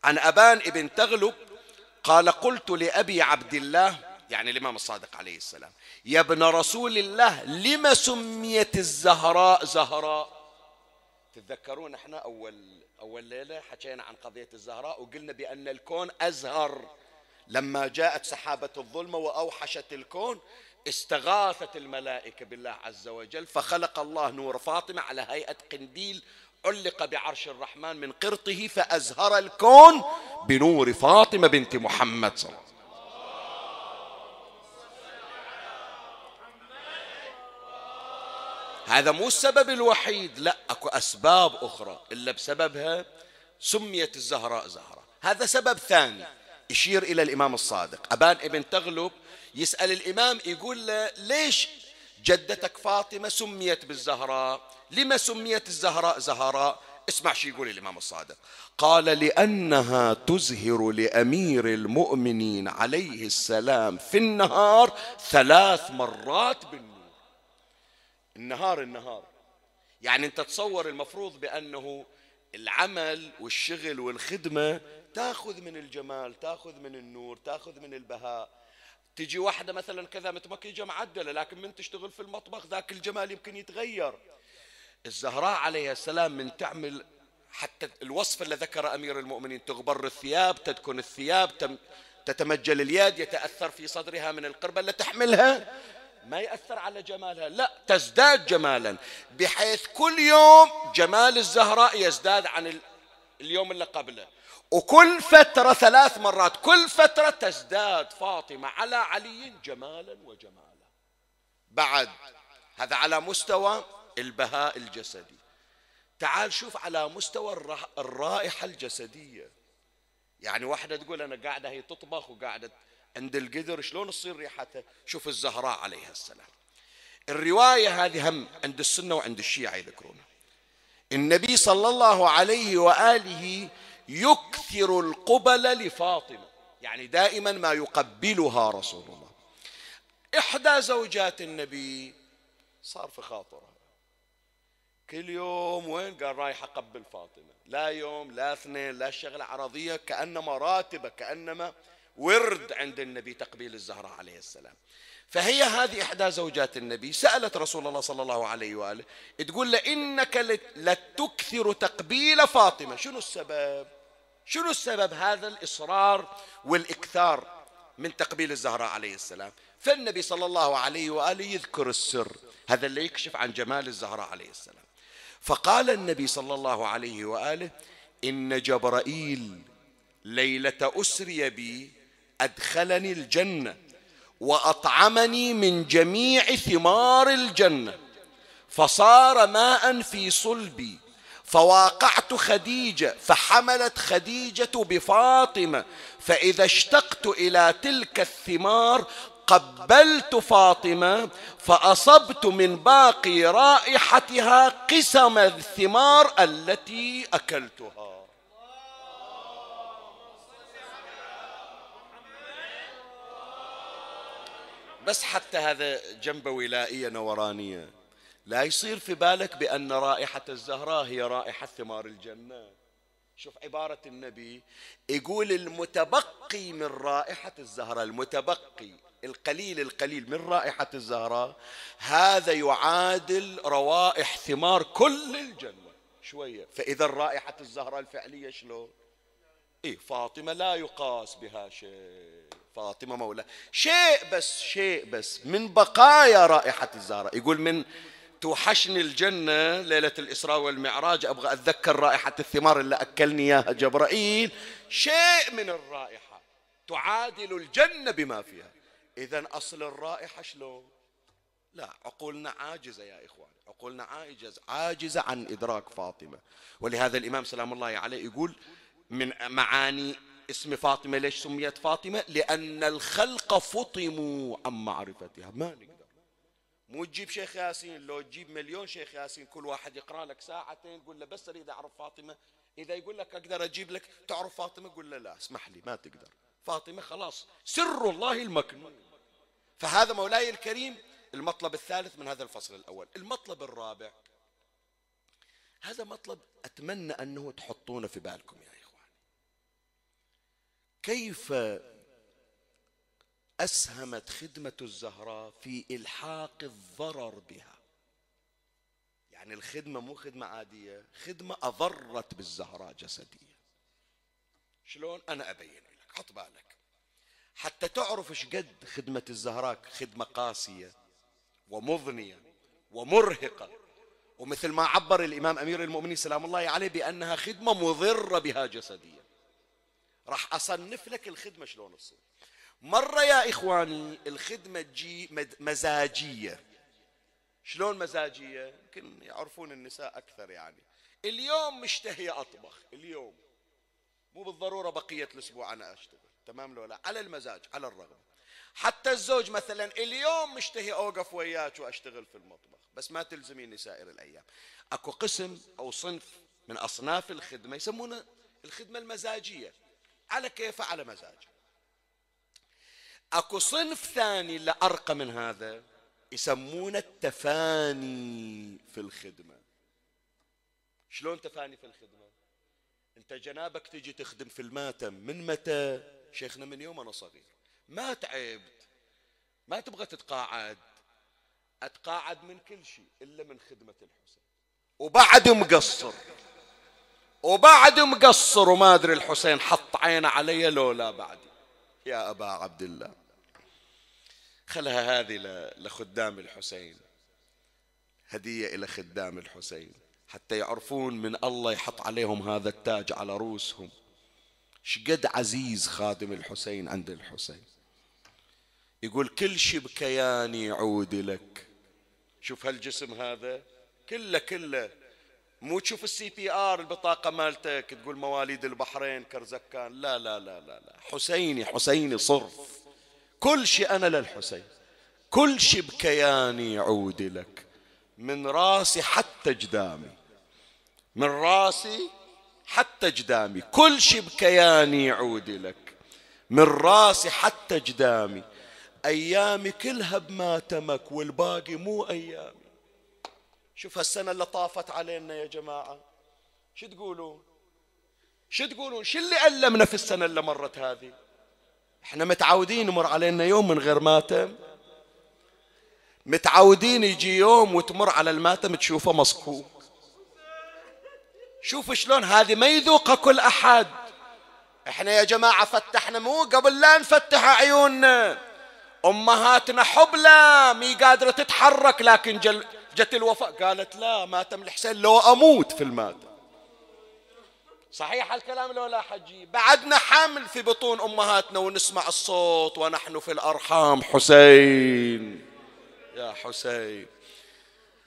A: عن أبان ابن تغلب قال قلت لأبي عبد الله يعني الإمام الصادق عليه السلام يا ابن رسول الله لم سميت الزهراء زهراء؟ تتذكرون إحنا أول أول ليلة حكينا عن قضية الزهراء وقلنا بأن الكون أزهر. لما جاءت سحابة الظلمة وأوحشت الكون استغاثت الملائكة بالله عز وجل فخلق الله نور فاطمة على هيئة قنديل علق بعرش الرحمن من قرطه فأزهر الكون بنور فاطمة بنت محمد صلى الله عليه وسلم. هذا مو السبب الوحيد لا أكو أسباب أخرى إلا بسببها سميت الزهراء زهراء. هذا سبب ثاني يشير إلى الإمام الصادق. أبان ابن تغلب يسأل الإمام يقول له ليش جدتك فاطمة سميت بالزهراء؟ لما سميت الزهراء زهراء؟ اسمع شو يقول الإمام الصادق. قال لأنها تزهر لأمير المؤمنين عليه السلام في النهار ثلاث مرات بالنهار. النهار النهار. يعني انت تصور المفروض بأنه العمل والشغل والخدمة تاخذ من الجمال تاخذ من النور تاخذ من البهاء. تجي واحدة مثلا كذا متمكيجة معدلة لكن من تشتغل في المطبخ ذاك الجمال يمكن يتغير. الزهراء عليه السلام من تعمل حتى الوصف اللي ذكر أمير المؤمنين تغبر الثياب تدكن الثياب تتمجل اليد يتأثر في صدرها من القربة اللي تحملها. ما يأثر على جمالها. لا تزداد جمالا. بحيث كل يوم جمال الزهراء يزداد عن اليوم اللي قبله. وكل فترة ثلاث مرات كل فترة تزداد فاطمة على علي جمالا وجمالا. بعد هذا على مستوى البهاء الجسدي. تعال شوف على مستوى الرائحة الجسدية. يعني واحدة تقول أنا قاعدة هي تطبخ وقاعدة عند القدر شلون تصير ريحتها شوف الزهراء عليها السلام. الرواية هذه هم عند السنة وعند الشيعة يذكرونها النبي صلى الله عليه وآله يكثر القبل لفاطمة يعني دائما ما يقبلها رسول الله. إحدى زوجات النبي صار في خاطرها. كل يوم وين؟ قال رايح أقبل فاطمة. لا يوم لا اثنين لا شغلة عرضية كأنما راتبة كأنما ورد عند النبي تقبيل الزهراء عليه السلام. فهي هذه إحدى زوجات النبي سألت رسول الله صلى الله عليه وآله تقول له إنك لتكثر تقبيل فاطمة. شنو السبب؟ شنو السبب هذا الإصرار والإكثار من تقبيل الزهراء عليه السلام؟ فالنبي صلى الله عليه وآله يذكر السر هذا اللي يكشف عن جمال الزهراء عليه السلام. فقال النبي صلى الله عليه وآله إن جبرائيل ليلة أسري بي أدخلني الجنة وأطعمني من جميع ثمار الجنة. فصار ماء في صلبي فواقعت خديجة فحملت خديجة بفاطمة. فإذا اشتقت إلى تلك الثمار قبلت فاطمة فأصبت من باقي رائحتها قسم الثمار التي أكلتها. بس حتى هذا جنب ولائية نورانية. لا يصير في بالك بأن رائحة الزهراء هي رائحة ثمار الجنة. شوف عبارة النبي يقول المتبقي من رائحة الزهراء المتبقي القليل القليل من رائحة الزهراء هذا يعادل روائح ثمار كل الجنة شوية. فإذا رائحة الزهراء الفعلية شلون؟ إيه فاطمة لا يقاس بها شيء. فاطمة مولى. شيء بس شيء بس. من بقايا رائحة الزهراء يقول من توحشني الجنة ليلة الإسراء والمعراج. أبغى أتذكر رائحة الثمار اللي أكلني إياها جبرائيل. شيء من الرائحة. تعادل الجنة بما فيها. إذا أصل الرائحة شلون؟ لا عقولنا عاجزة يا إخوان. عقولنا عاجز عاجزة عن إدراك فاطمة. ولهذا الإمام سلام الله عليه يقول من معاني اسم فاطمة ليش سميت فاطمة؟ لأن الخلق فطموا عن معرفتها. ما نقدر. مو تجيب شيخ ياسين لو تجيب مليون شيخ ياسين كل واحد يقرأ لك ساعتين تقول له بس أريد أعرف فاطمة. إذا يقول لك أقدر أجيب لك تعرف فاطمة؟ قول له لا اسمح لي ما تقدر. فاطمة خلاص سر الله المكنون. فهذا مولاي الكريم المطلب الثالث من هذا الفصل الأول. المطلب الرابع. هذا مطلب أتمنى أنه تحطونه في بالكم يا إخوان. كيف أسهمت خدمة الزهراء في إلحاق الضرر بها؟ يعني الخدمة مو خدمة عادية خدمة أضرت بالزهراء جسديا. شلون؟ أنا أبين لك حط بالك. حتى تعرف إيش قد خدمة الزهراء خدمة قاسية ومضنية ومرهقة. ومثل ما عبر الإمام أمير المؤمنين سلام الله عليه بأنها خدمة مضرة بها جسديا. راح أصنف لك الخدمة شلون تصير. مرة يا إخواني الخدمة تجي مزاجية. شلون مزاجية؟ يمكن يعرفون النساء أكثر يعني. اليوم مشتهية أطبخ. اليوم. مو بالضرورة بقية الأسبوع أنا أشتغل. تمام لو لا؟ على المزاج على الرغبة. حتى الزوج مثلا اليوم مشتهي أوقف وياك وأشتغل في المطبخ. بس ما تلزميني سائر الأيام. أكو قسم أو صنف من أصناف الخدمة يسمونه الخدمة المزاجية. على كيفه على مزاجه اكو صنف ثاني اللي ارقى من هذا يسمونه التفاني في الخدمة. شلون تفاني في الخدمة؟ انت جنابك تجي تخدم في الماتم من متى؟ شيخنا من يوم أنا صغير. ما تعبت ما تبغى تتقاعد. اتقاعد من كل شيء إلا من خدمة الحسين وبعد مقصر. وبعد مقصر وما أدري الحسين حط عينه علي لو لا بعدي يا أبا عبد الله خلها هذه لخدام الحسين. هدية إلى خدام الحسين حتى يعرفون من الله يحط عليهم هذا التاج على رؤوسهم. شقد عزيز خادم الحسين عند الحسين. يقول كل شي بكياني يعود لك. شوف هالجسم هذا كله كله مو تشوف ال CPR البطاقة مالتك تقول مواليد البحرين كرزكان. لا لا لا لا لا. حسيني حسيني صرف. كل شيء أنا للحسين. كل شيء بكياني يعود لك. من راسي حتى جدامي. من راسي حتى جدامي. كل شيء بكياني يعود لك. من راسي حتى جدامي. أيامي كلها بماتمك والباقي مو أيامي. شوف هالسنة اللي طافت علينا يا جماعة. شو تقولون؟ شو تقولون؟ شو اللي ألمنا في السنة اللي مرت هذه؟ إحنا متعودين يمر علينا يوم من غير ماتم. متعودين يجي يوم وتمر على الماتم تشوفه مصكوك شوف شلون هذه ما يذوقها كل أحد. إحنا يا جماعة فتحنا مو قبل لا نفتح عيوننا. أمهاتنا حبلى مي قادرة تتحرك لكن جل جت الوفاة. قالت لا ماتم الحسين لو أموت في الماتم صحيح الكلام لو لا حجي بعدنا حمل في بطون أمهاتنا ونسمع الصوت ونحن في الأرحام. حسين. يا حسين.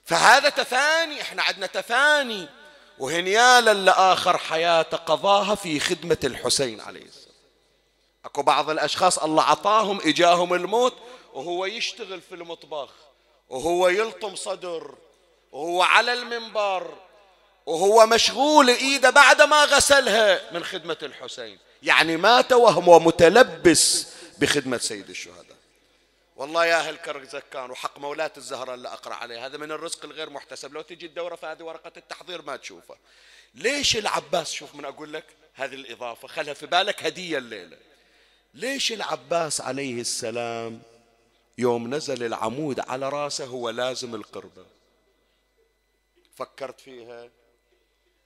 A: فهذا تفاني إحنا عندنا تفاني. وهنيالا لآخر حياته قضاها في خدمة الحسين عليه السلام. أكو بعض الأشخاص الله عطاهم إجاهم الموت وهو يشتغل في المطبخ. وهو يلطم صدر وهو على المنبر وهو مشغول إيده بعد ما غسلها من خدمة الحسين. يعني مات وهو متلبس بخدمة سيد الشهداء. والله يا أهل كرزكان وحق مولاة الزهرة اللي أقرأ عليه هذا من الرزق الغير محتسب. لو تجي الدورة في هذه ورقة التحضير ما تشوفه. ليش العباس شوف من أقول لك هذه الإضافة خلها في بالك هدية الليلة. ليش العباس عليه السلام يوم نزل العمود على راسه هو لازم القربة. فكرت فيها؟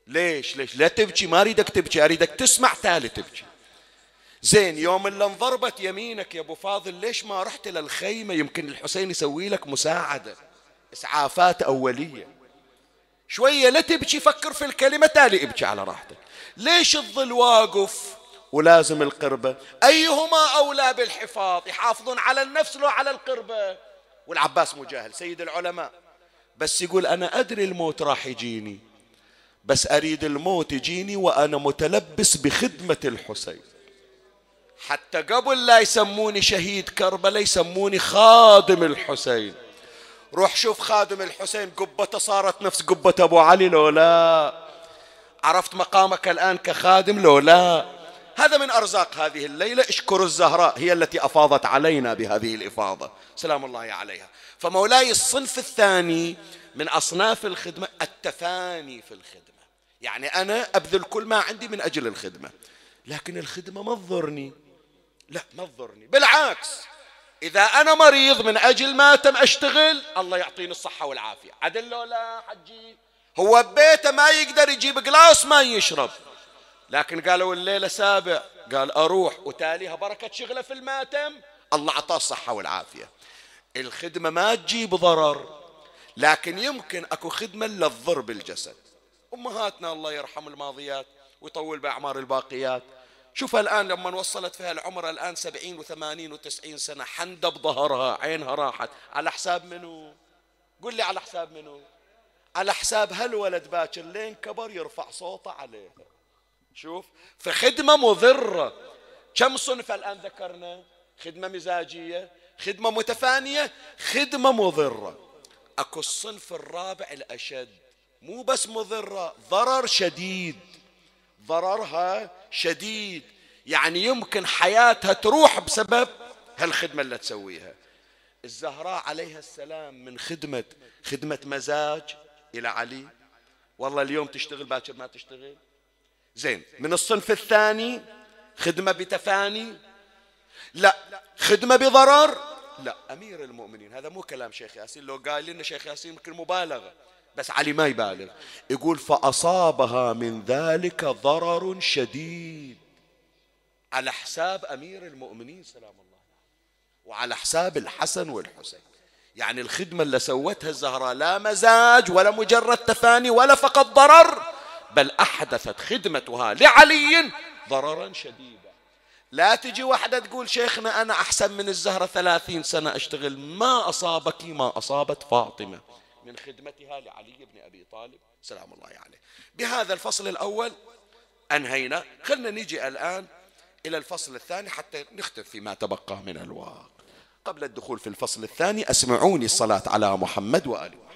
A: ليش؟ ليش؟ لا تبكي ما أريدك تبكي أريدك تسمع تالي تبكي. زين يوم اللي انضربت يمينك يا أبو فاضل ليش ما رحت للخيمه يمكن الحسين يسوي لك مساعدة إسعافات أولية. شوية لا تبكي فكر في الكلمة تالي ابكي على راحتك. ليش الظل واقف؟ ولازم القربة. أيهما أولى بالحفاظ؟ يحافظون على النفس لو على القربة. والعباس مو جاهل سيد العلماء. بس يقول أنا أدري الموت راح يجيني بس أريد الموت يجيني وأنا متلبس بخدمة الحسين. حتى قبل لا يسموني شهيد كربلاء يسموني خادم الحسين. روح شوف خادم الحسين قبته صارت نفس قبة أبو علي لو لا. عرفت مقامك الآن كخادم لو لا. هذا من أرزاق هذه الليلة. اشكر الزهراء هي التي أفاضت علينا بهذه الإفاضة. سلام الله عليها. فمولاي الصنف الثاني من أصناف الخدمة التفاني في الخدمة. يعني أنا أبذل كل ما عندي من أجل الخدمة. لكن الخدمة ما تضرني. لا ما تضرني. بالعكس إذا أنا مريض من أجل ما تم أشتغل الله يعطيني الصحة والعافية. عدل لا حجي. هو ببيته ما يقدر يجيب قلاص ما يشرب. لكن قالوا الليلة سابع. قال أروح وتاليها بركة شغلة في الماتم. الله أعطاه الصحة والعافية. الخدمة ما تجيب ضرر لكن يمكن أكو خدمة للضر بالجسد أمهاتنا الله يرحم الماضيات ويطول بأعمار الباقيات. شوف الآن لما وصلت فيها العمر الآن سبعين وثمانين وتسعين سنة حندب ظهرها عينها راحت. على حساب منو؟ قل لي على حساب منو؟ على حساب هالولد باكر لين كبر يرفع صوته عليه. شوف. فخدمة مضرة. كم صنف الآن ذكرنا؟ خدمة مزاجية خدمة متفانية خدمة مضرة. أكو الصنف الرابع الأشد. مو بس مضرة ضرر شديد. ضررها شديد. يعني يمكن حياتها تروح بسبب هالخدمة اللي تسويها. الزهراء عليها السلام من خدمة خدمة مزاج إلى علي. والله اليوم تشتغل باكر ما تشتغل. زين من الصنف الثاني خدمة بتفاني؟ لا. خدمة بضرر؟ لا. أمير المؤمنين هذا مو كلام شيخ ياسين. لو قال لنا شيخ ياسين يمكن مبالغة بس علي ما يبالغ. يقول فأصابها من ذلك ضرر شديد. على حساب أمير المؤمنين سلام الله وعلى حساب الحسن والحسين. يعني الخدمة اللي سوتها الزهراء لا مزاج ولا مجرد تفاني ولا فقط ضرر بل أحدثت خدمتها لعلي ضررا شديدا. لا تجي واحدة تقول شيخنا أنا أحسن من الزهرة ثلاثين سنة أشتغل. ما أصابك ما أصابت فاطمة. من خدمتها لعلي بن أبي طالب. سلام الله عليه. بهذا الفصل الأول أنهينا. خلنا نجي الآن إلى الفصل الثاني حتى نختم فيما تبقى من الوقت قبل الدخول في الفصل الثاني أسمعوني الصلاة على محمد وآل محمد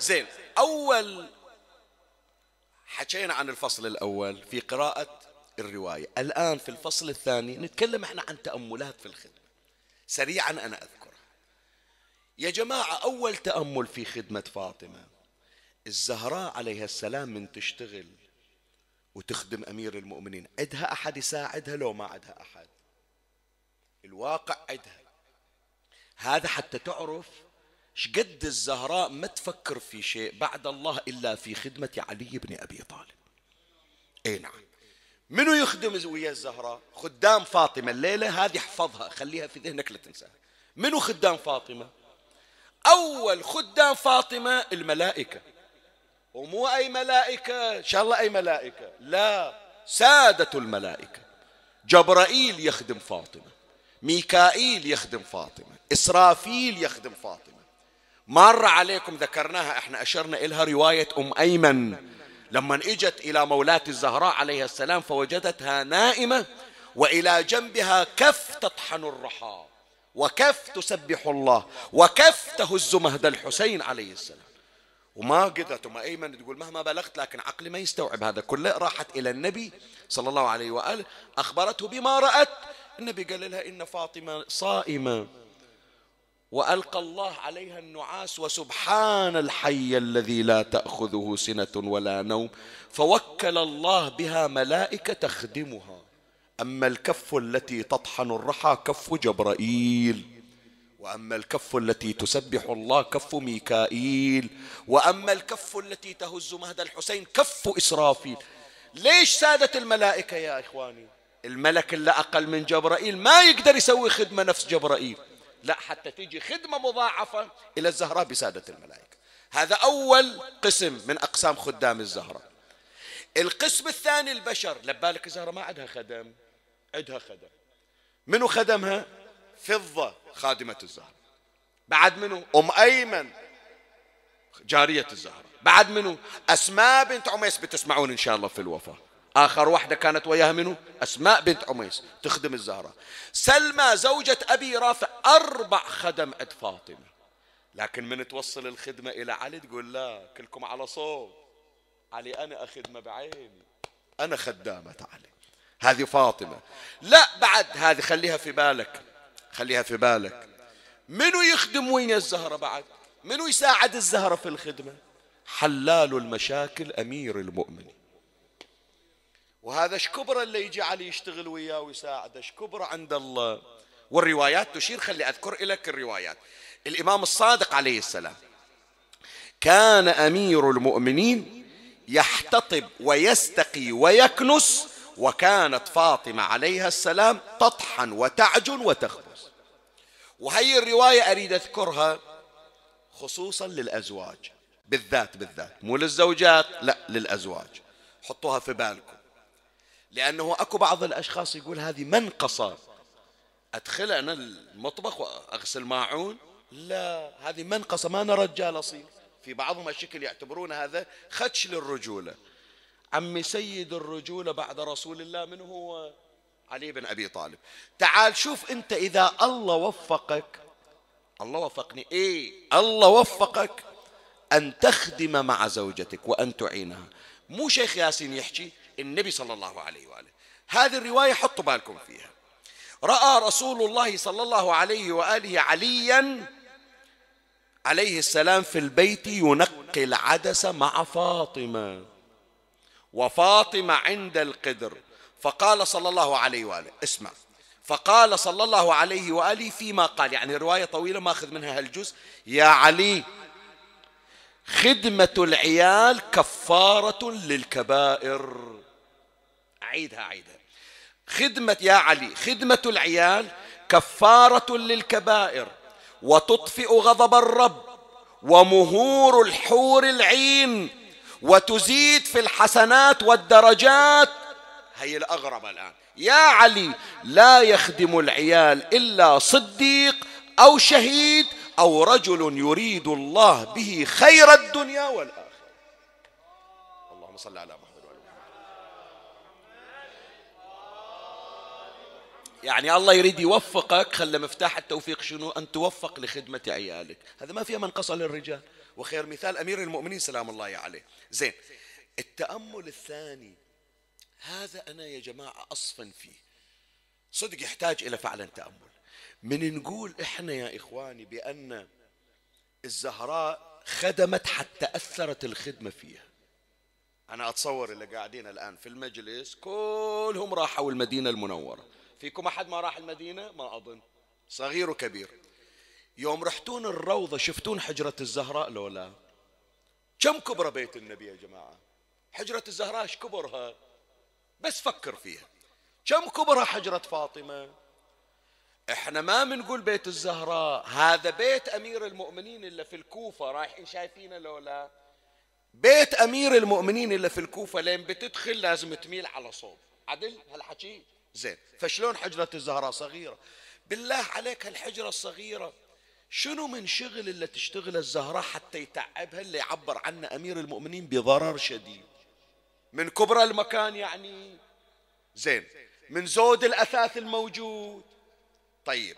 A: زين أول حكينا عن الفصل الأول في قراءة الرواية. الآن في الفصل الثاني نتكلم إحنا عن تأملات في الخدمة. سريعا أنا أذكرها يا جماعة أول تأمل في خدمة فاطمة الزهراء عليها السلام من تشتغل وتخدم أمير المؤمنين. عدها أحد يساعدها لو ما عدها أحد؟ الواقع عدها هذا حتى تعرف شقد الزهراء ما تفكر في شيء بعد الله إلا في خدمة علي بن أبي طالب. أي نعم. منو يخدم ويا الزهراء؟ خدام فاطمة. الليلة هذه احفظها خليها في ذهنك لا تنساها. منو خدام فاطمة؟ أول خدام فاطمة الملائكة. ومو أي ملائكة إن شاء الله أي ملائكة. لا سادة الملائكة. جبرائيل يخدم فاطمة. ميكائيل يخدم فاطمة. إسرافيل يخدم فاطمة. مر عليكم ذكرناها إحنا أشرنا إلها رواية أم أيمن. لما إجت إلى مولاة الزهراء عليها السلام فوجدتها نائمة وإلى جنبها كف تطحن الرحى وكف تسبح الله وكف تهز مهد الحسين عليه السلام. وما قدرت أم أيمن تقول مهما بلغت لكن عقلي ما يستوعب هذا كله. راحت إلى النبي صلى الله عليه وآله أخبرته بما رأت. النبي قال لها إن فاطمة صائمة. وألقى الله عليها النعاس وسبحان الحي الذي لا تأخذه سنة ولا نوم فوكل الله بها ملائكة تخدمها. أما الكف التي تطحن الرحى كف جبرائيل. وأما الكف التي تسبح الله كف ميكائيل. وأما الكف التي تهز مهد الحسين كف إسرافيل. ليش سادت الملائكة يا إخواني؟ الملك اللي أقل من جبرائيل ما يقدر يسوي خدمة نفس جبرائيل. لا حتى تيجي خدمة مضاعفة إلى الزهراء بسادة الملائكة. هذا أول قسم من أقسام خدام الزهراء. القسم الثاني البشر. لبالك الزهرة ما عندها خدم عندها خدم. منو خدمها؟ فضة خادمة الزهرة بعد منو؟ أم أيمن جارية الزهرة بعد منو؟ أسماء بنت عميس بتسمعون إن شاء الله في الوفاة. آخر واحدة كانت وياها منو؟ أسماء بنت عميس تخدم الزهرة سلمى زوجة أبي رافع أربع خدم عند فاطمة. لكن من توصل الخدمة إلى علي تقول لا كلكم على صوت. علي أنا أخدمة بعيني. أنا خدامة علي. هذه فاطمة. لا بعد هذه خليها في بالك. خليها في بالك. منو يخدم وين الزهرة بعد؟ منو يساعد الزهرة في الخدمة؟ حلال المشاكل أمير المؤمنين. وهذا شكبرة اللي يجي علي يشتغل وياه ويساعده شكبرة عند الله. والروايات تشير خلي أذكر لك الروايات. الإمام الصادق عليه السلام كان أمير المؤمنين يحتطب ويستقي ويكنس وكانت فاطمة عليها السلام تطحن وتعجن وتخبز. وهي الرواية أريد أذكرها خصوصا للأزواج بالذات بالذات مو للزوجات لا للأزواج. حطوها في بالكم. لأنه أكو بعض الأشخاص يقول هذه منقصة. أدخل أنا المطبخ وأغسل ماعون؟ لا هذه منقصة ما أنا رجال أصيل. في بعضهم الشكل يعتبرون هذا خدش للرجولة. عمي سيد الرجولة بعد رسول الله من هو؟ علي بن أبي طالب. تعال شوف أنت إذا الله وفقك الله وفقني إيه الله وفقك أن تخدم مع زوجتك وأن تعينها. مو شيخ ياسين يحكي النبي صلى الله عليه وآله. هذه الرواية حطوا بالكم فيها. رأى رسول الله صلى الله عليه وآله عليا عليه السلام في البيت ينقي العدس مع فاطمة. وفاطمة عند القدر. فقال صلى الله عليه وآله اسمع. فقال صلى الله عليه وآله فيما قال يعني رواية طويلة ما أخذ منها هالجزء يا علي خدمة العيال كفارة للكبائر. أعيدها أعيدها خدمة يا علي خدمة العيال كفارة للكبائر وتطفئ غضب الرب ومهور الحور العين وتزيد في الحسنات والدرجات. هي الأغرب الآن. يا علي لا يخدم العيال إلا صديق أو شهيد أو رجل يريد الله به خير الدنيا والآخرة. اللهم صل على محمد يعني الله يريد يوفقك خلى مفتاح التوفيق شنو؟ أن توفق لخدمة عيالك. هذا ما فيها منقصة للرجال. وخير مثال أمير المؤمنين سلام الله عليه. زين التأمل الثاني هذا أنا يا جماعة أصفا فيه. صدق يحتاج إلى فعلا تأمل. من نقول إحنا يا إخواني بأن الزهراء خدمت حتى أثرت الخدمة فيها. أنا أتصور اللي قاعدين الآن في المجلس كلهم راحوا المدينة المنورة. فيكم أحد ما راح المدينة؟ ما أظن. صغير وكبير. يوم رحتون الروضة شفتون حجرة الزهراء؟ لو لا. كم كبر بيت النبي يا جماعة؟ حجرة الزهراء إيش كبرها؟ بس فكر فيها. كم كبرها حجرة فاطمة؟ إحنا ما بنقول بيت الزهراء. هذا بيت أمير المؤمنين اللي في الكوفة. رايحين شايفينه لو لا؟ بيت أمير المؤمنين اللي في الكوفة. لين بتدخل لازم تميل على صوب. عدل؟ هالحكي؟ زين. فشلون حجرة الزهراء صغيرة؟ بالله عليك هالحجرة الصغيرة. شنو من شغل اللي تشتغل الزهراء حتى يتعبها اللي يعبر عنه أمير المؤمنين بضرر شديد؟ من كبر المكان يعني. زين. من زود الأثاث الموجود. طيب.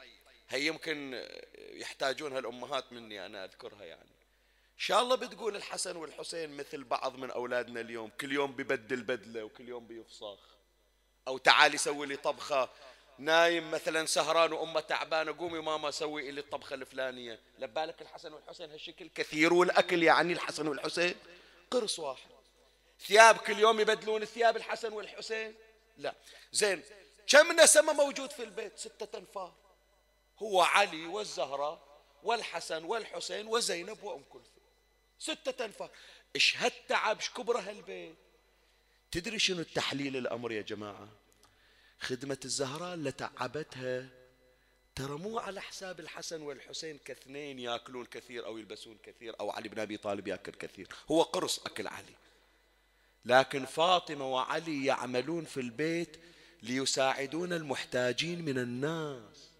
A: هي يمكن يحتاجونها الأمهات مني أنا أذكرها يعني. إن شاء الله بتقول الحسن والحسين مثل بعض من أولادنا اليوم. كل يوم ببدل بدلة وكل يوم بيفصخ أو تعالي سوي لي طبخة. نايم مثلا سهران وأمة تعبانة قومي ماما سوي لي الطبخة الفلانية. لبالك الحسن والحسين هالشكل كثير والأكل يعني الحسن والحسين قرص واحد. ثياب كل يوم يبدلون ثياب الحسن والحسين؟ لا. زين كم نسمة موجود في البيت؟ ستة أنفار. هو علي والزهراء والحسن والحسين وزينب وأم كلثوم. ستة أنفار. إيش هالتعب إيش كبر هالبيت؟ تدري شنو التحليل الأمر يا جماعة؟ خدمة الزهراء اللي تعبتها ترى مو على حساب الحسن والحسين كاثنين ياكلون كثير أو يلبسون كثير أو علي بن أبي طالب ياكل كثير. هو قرص أكل علي. لكن فاطمة وعلي يعملون في البيت ليساعدون المحتاجين من الناس.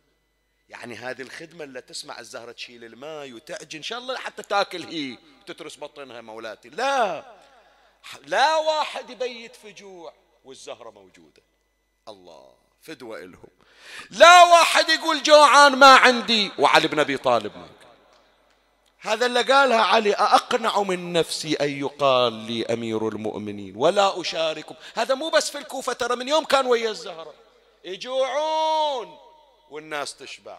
A: يعني هذه الخدمة اللي تسمع الزهرة تشيل الماء وتعجن إن شاء الله حتى تاكل هي وتترس بطنها مولاتي. لا! لا واحد يبيت في جوع والزهرة موجودة. الله فدوة إلهم. لا واحد يقول جوعان ما عندي وعلي بن أبي طالب هذا اللي قالها علي أقنع من نفسي أن يقال لي أمير المؤمنين ولا أشاركم هذا مو بس في الكوفة ترى من يوم كان ويا الزهرة. يجوعون والناس تشبع.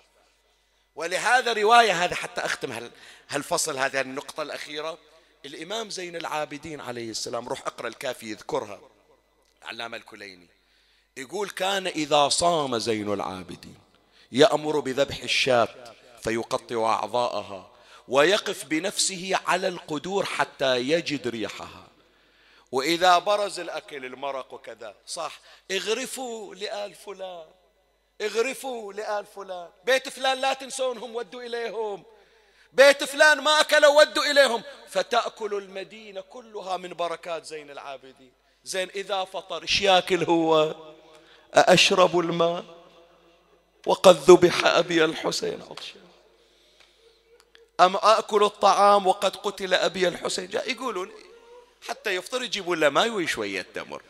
A: ولهذا رواية هذا حتى أختم هالفصل هذه النقطة الأخيرة. الإمام زين العابدين عليه السلام روح أقرأ الكافي يذكرها. علامة الكليني. يقول كان إذا صام زين العابدين يأمر بذبح الشاة فيقطع أعضاءها ويقف بنفسه على القدور حتى يجد ريحها. وإذا برز الأكل المرق وكذا. صح. اغرفوا لآل فلان اغرفوا لآل فلان بيت فلان لا تنسونهم ودوا إليهم. بيت فلان ما أكلوا ودوا إليهم. فتأكل المدينة كلها من بركات زين العابدين. زين إذا فطر إيش ياكل هو؟ أأشرب الماء وقد ذبح أبي الحسين. عطشان أم آكل الطعام وقد قتل أبي الحسين؟ جاء يقولون حتى يفطر يجيبون له ماي وشوية تمر.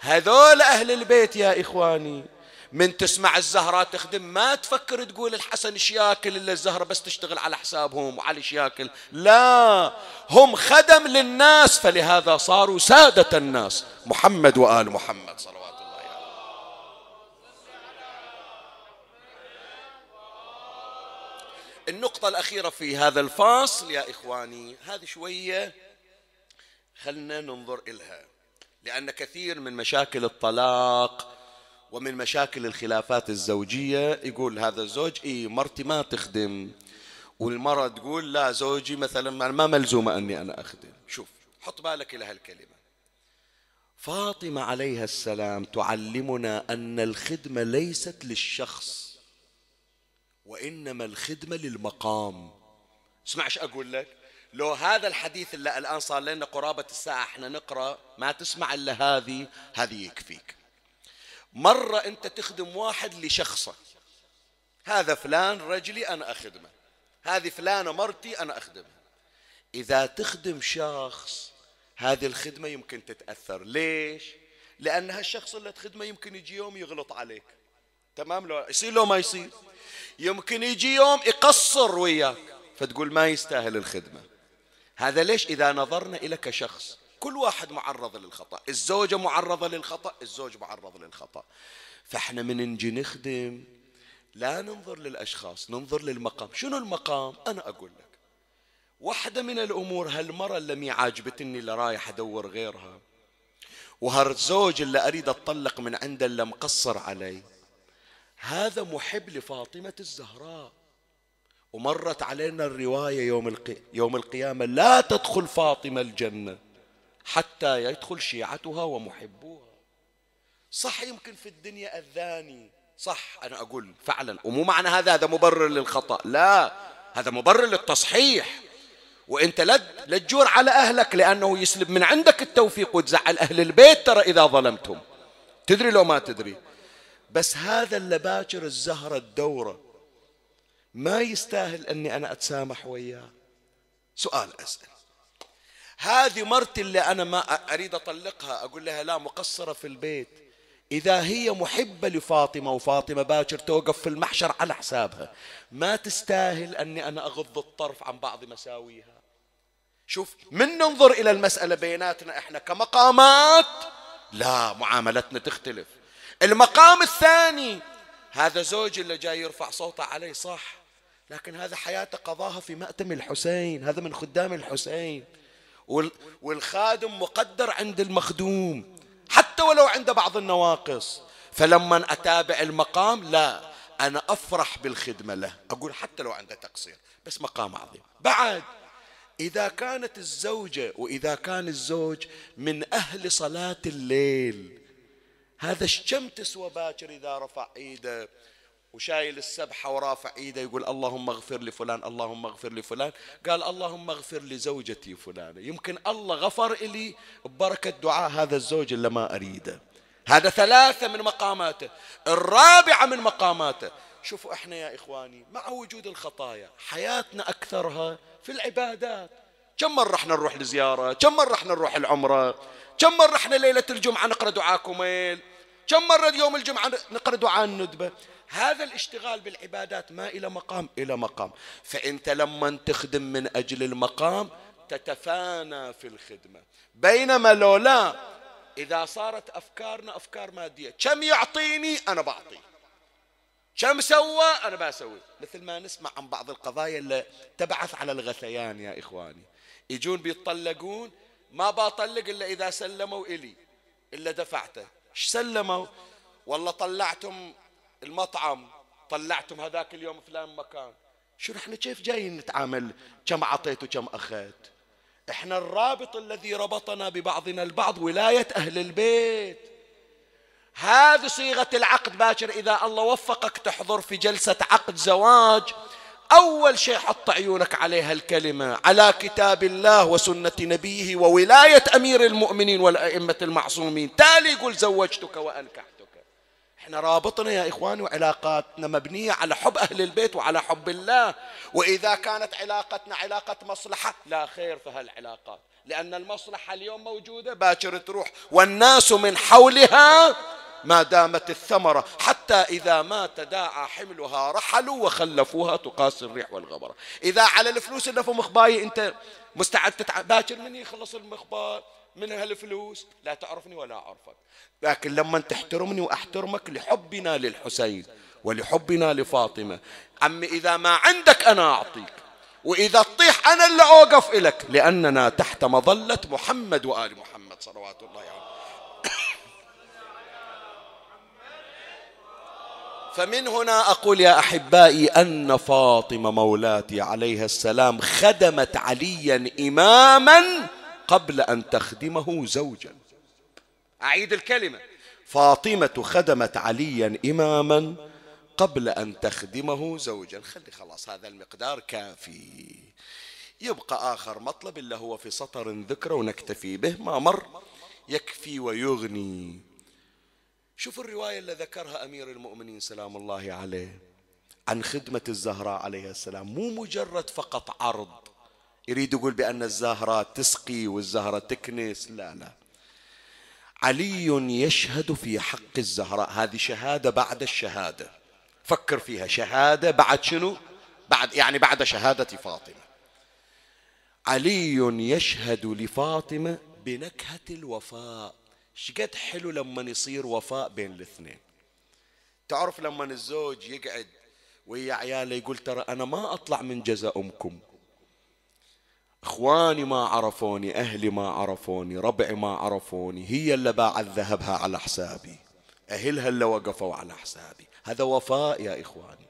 A: هذول أهل البيت يا إخواني. من تسمع الزهرة تخدم ما تفكر تقول الحسن إيش ياكل إلا الزهرة بس تشتغل على حسابهم وعلي إيش ياكل. لا هم خدم للناس فلهذا صاروا سادة الناس. محمد وآل محمد صلوات الله عليه. النقطة الأخيرة في هذا الفاصل يا إخواني هذه شوية خلنا ننظر إلها لأن كثير من مشاكل الطلاق ومن مشاكل الخلافات الزوجية يقول هذا الزوج إيه مرتي ما تخدم. والمرة تقول لا زوجي مثلا ما ملزومة أني أنا أخدم. شوف حط بالك إلى هالكلمة. فاطمة عليها السلام تعلمنا أن الخدمة ليست للشخص وإنما الخدمة للمقام. اسمع إيش أقول لك؟ لو هذا الحديث اللي الآن صار لنا قرابة الساعة إحنا نقرأ ما تسمع إلا هذه هذه يكفيك. مرة أنت تخدم واحد لشخصه هذا فلان رجلي أنا أخدمه. هذه فلانة مرتي أنا أخدمها إذا تخدم شخص هذه الخدمة يمكن تتأثر. ليش؟ لأن هالشخص اللي تخدمه يمكن يجي يوم يغلط عليك. تمام؟ لو يصير لو ما يصير. يمكن يجي يوم يقصر وياك فتقول ما يستاهل الخدمة. هذا ليش؟ إذا نظرنا إلى كشخص. كل واحد معرض للخطأ. الزوجة معرضة للخطأ الزوج معرض للخطأ. فإحنا من نجي نخدم لا ننظر للأشخاص ننظر للمقام. شنو المقام؟ أنا أقول لك. واحدة من الأمور هالمرة اللي مي عاجبتني اللي رايح أدور غيرها وهالزوج اللي أريد أطلق من عنده اللي مقصر علي هذا محب لفاطمة الزهراء. ومرت علينا الرواية يوم. يوم القيامة لا تدخل فاطمة الجنة. حتى يدخل شيعتها ومحبوها. صح يمكن في الدنيا أذاني صح أنا أقول فعلا. ومو معنى هذا هذا مبرر للخطأ. لا هذا مبرر للتصحيح. وإنت لا تجور على أهلك لأنه يسلب من عندك التوفيق وتزعل أهل البيت ترى إذا ظلمتهم. تدري لو ما تدري. بس هذا اللي باكر الزهرة الدورة. ما يستاهل أني أنا أتسامح وياه. سؤال أسأل. هذه مرتي اللي أنا ما أريد أطلقها أقول لها لا مقصرة في البيت. إذا هي محبة لفاطمة وفاطمة باكر توقف في المحشر على حسابها. ما تستاهل أني أنا أغض الطرف عن بعض مساويها. شوف من ننظر إلى المسألة بيناتنا إحنا كمقامات؟ لا معاملتنا تختلف. المقام الثاني هذا زوج اللي جاي يرفع صوته علي صح. لكن هذا حياته قضاها في مأتم الحسين هذا من خدام الحسين. والخادم مقدر عند المخدوم حتى ولو عنده بعض النواقص. فلما أتابع المقام لا أنا أفرح بالخدمة له. أقول حتى لو عنده تقصير بس مقام عظيم. بعد إذا كانت الزوجة وإذا كان الزوج من أهل صلاة الليل هذا الشم تسوى باكر إذا رفع إيده وشايل السبحة ورافع إيده يقول اللهم اغفر لفلان اللهم اغفر لفلان. قال اللهم اغفر لزوجتي فلانة. يمكن الله غفر لي ببركة دعاء هذا الزوج اللي ما أريده. هذا ثلاثة من مقاماته. الرابعة من مقاماته. شوفوا إحنا يا إخواني مع وجود الخطايا حياتنا أكثرها في العبادات. كم مرة إحنا نروح لزيارة؟ كم مرة إحنا نروح العمرة؟ كم مرة إحنا ليلة الجمعة نقرأ دعاء كميل كم مرة يوم الجمعة نقرأ دعاء الندبة؟ هذا الاشتغال بالعبادات ما إلى مقام إلى مقام. فأنت لما تخدم من أجل المقام تتفانى في الخدمة. بينما لولا إذا صارت أفكارنا أفكار مادية. كم يعطيني؟ أنا بعطي. كم سوى؟ أنا بسوي مثل ما نسمع عن بعض القضايا اللي تبعث على الغثيان يا إخواني. يجون بيطلقون ما بطلق إلا إذا سلموا إلي إلا دفعته. إيش سلموا؟ والله طلعتم المطعم طلعتم هذاك اليوم فلان مكان. شو إحنا كيف جايين نتعامل؟ كم عطيت وكم أخذت؟ إحنا الرابط الذي ربطنا ببعضنا البعض ولاية أهل البيت. هذه صيغة العقد باكر إذا الله وفقك تحضر في جلسة عقد زواج أول شيء حط عيونك عليها الكلمة على كتاب الله وسنة نبيه وولاية أمير المؤمنين والأئمة المعصومين. تالي يقول زوجتك وأنكحتك إحنا رابطنا يا إخواني وعلاقاتنا مبنية على حب أهل البيت وعلى حب الله. وإذا كانت علاقتنا علاقة مصلحة لا خير في هالعلاقات. لأن المصلحة اليوم موجودة باكر تروح. والناس من حولها ما دامت الثمرة. حتى إذا ما تداعى حملها رحلوا وخلفوها تقاس الريح والغبرة. إذا على الفلوس اللي في مخباي أنت مستعد تتع... باكر من يخلص المخبار. من هالفلوس لا تعرفني ولا أعرفك. لكن لما تحترمني وأحترمك لحبنا للحسين ولحبنا لفاطمة عمي إذا ما عندك أنا أعطيك وإذا تطيح أنا اللي أوقف إلك لأننا تحت مظلة محمد وآل محمد صلوات الله عليه. فمن هنا أقول يا أحبائي أن فاطمة مولاتي عليها السلام خدمت عليا إماما قبل أن تخدمه زوجا. أعيد الكلمة. فاطمة خدمت عليا إماما قبل أن تخدمه زوجا. خلي خلاص هذا المقدار كافي. يبقى آخر مطلب إلا هو في سطر ذكره ونكتفي به. ما مر يكفي ويغني. شوف الرواية اللي ذكرها أمير المؤمنين سلام الله عليه عن خدمة الزهراء عليه السلام. مو مجرد فقط عرض. يريد يقول بأن الزهراء تسقي والزهرة تكنس. لا لا. علي يشهد في حق الزهراء هذه شهادة بعد الشهادة. فكر فيها. شهادة بعد شنو؟ بعد يعني بعد شهادة فاطمة. علي يشهد لفاطمة بنكهة الوفاء. شقد حلو لما يصير وفاء بين الاثنين. تعرف لما الزوج يقعد ويا عياله يقول ترى أنا ما أطلع من جزاء أمكم. إخواني ما عرفوني أهلي ما عرفوني ربعي ما عرفوني هي اللي باعت ذهبها على حسابي. أهلها اللي وقفوا على حسابي. هذا وفاء يا إخواني.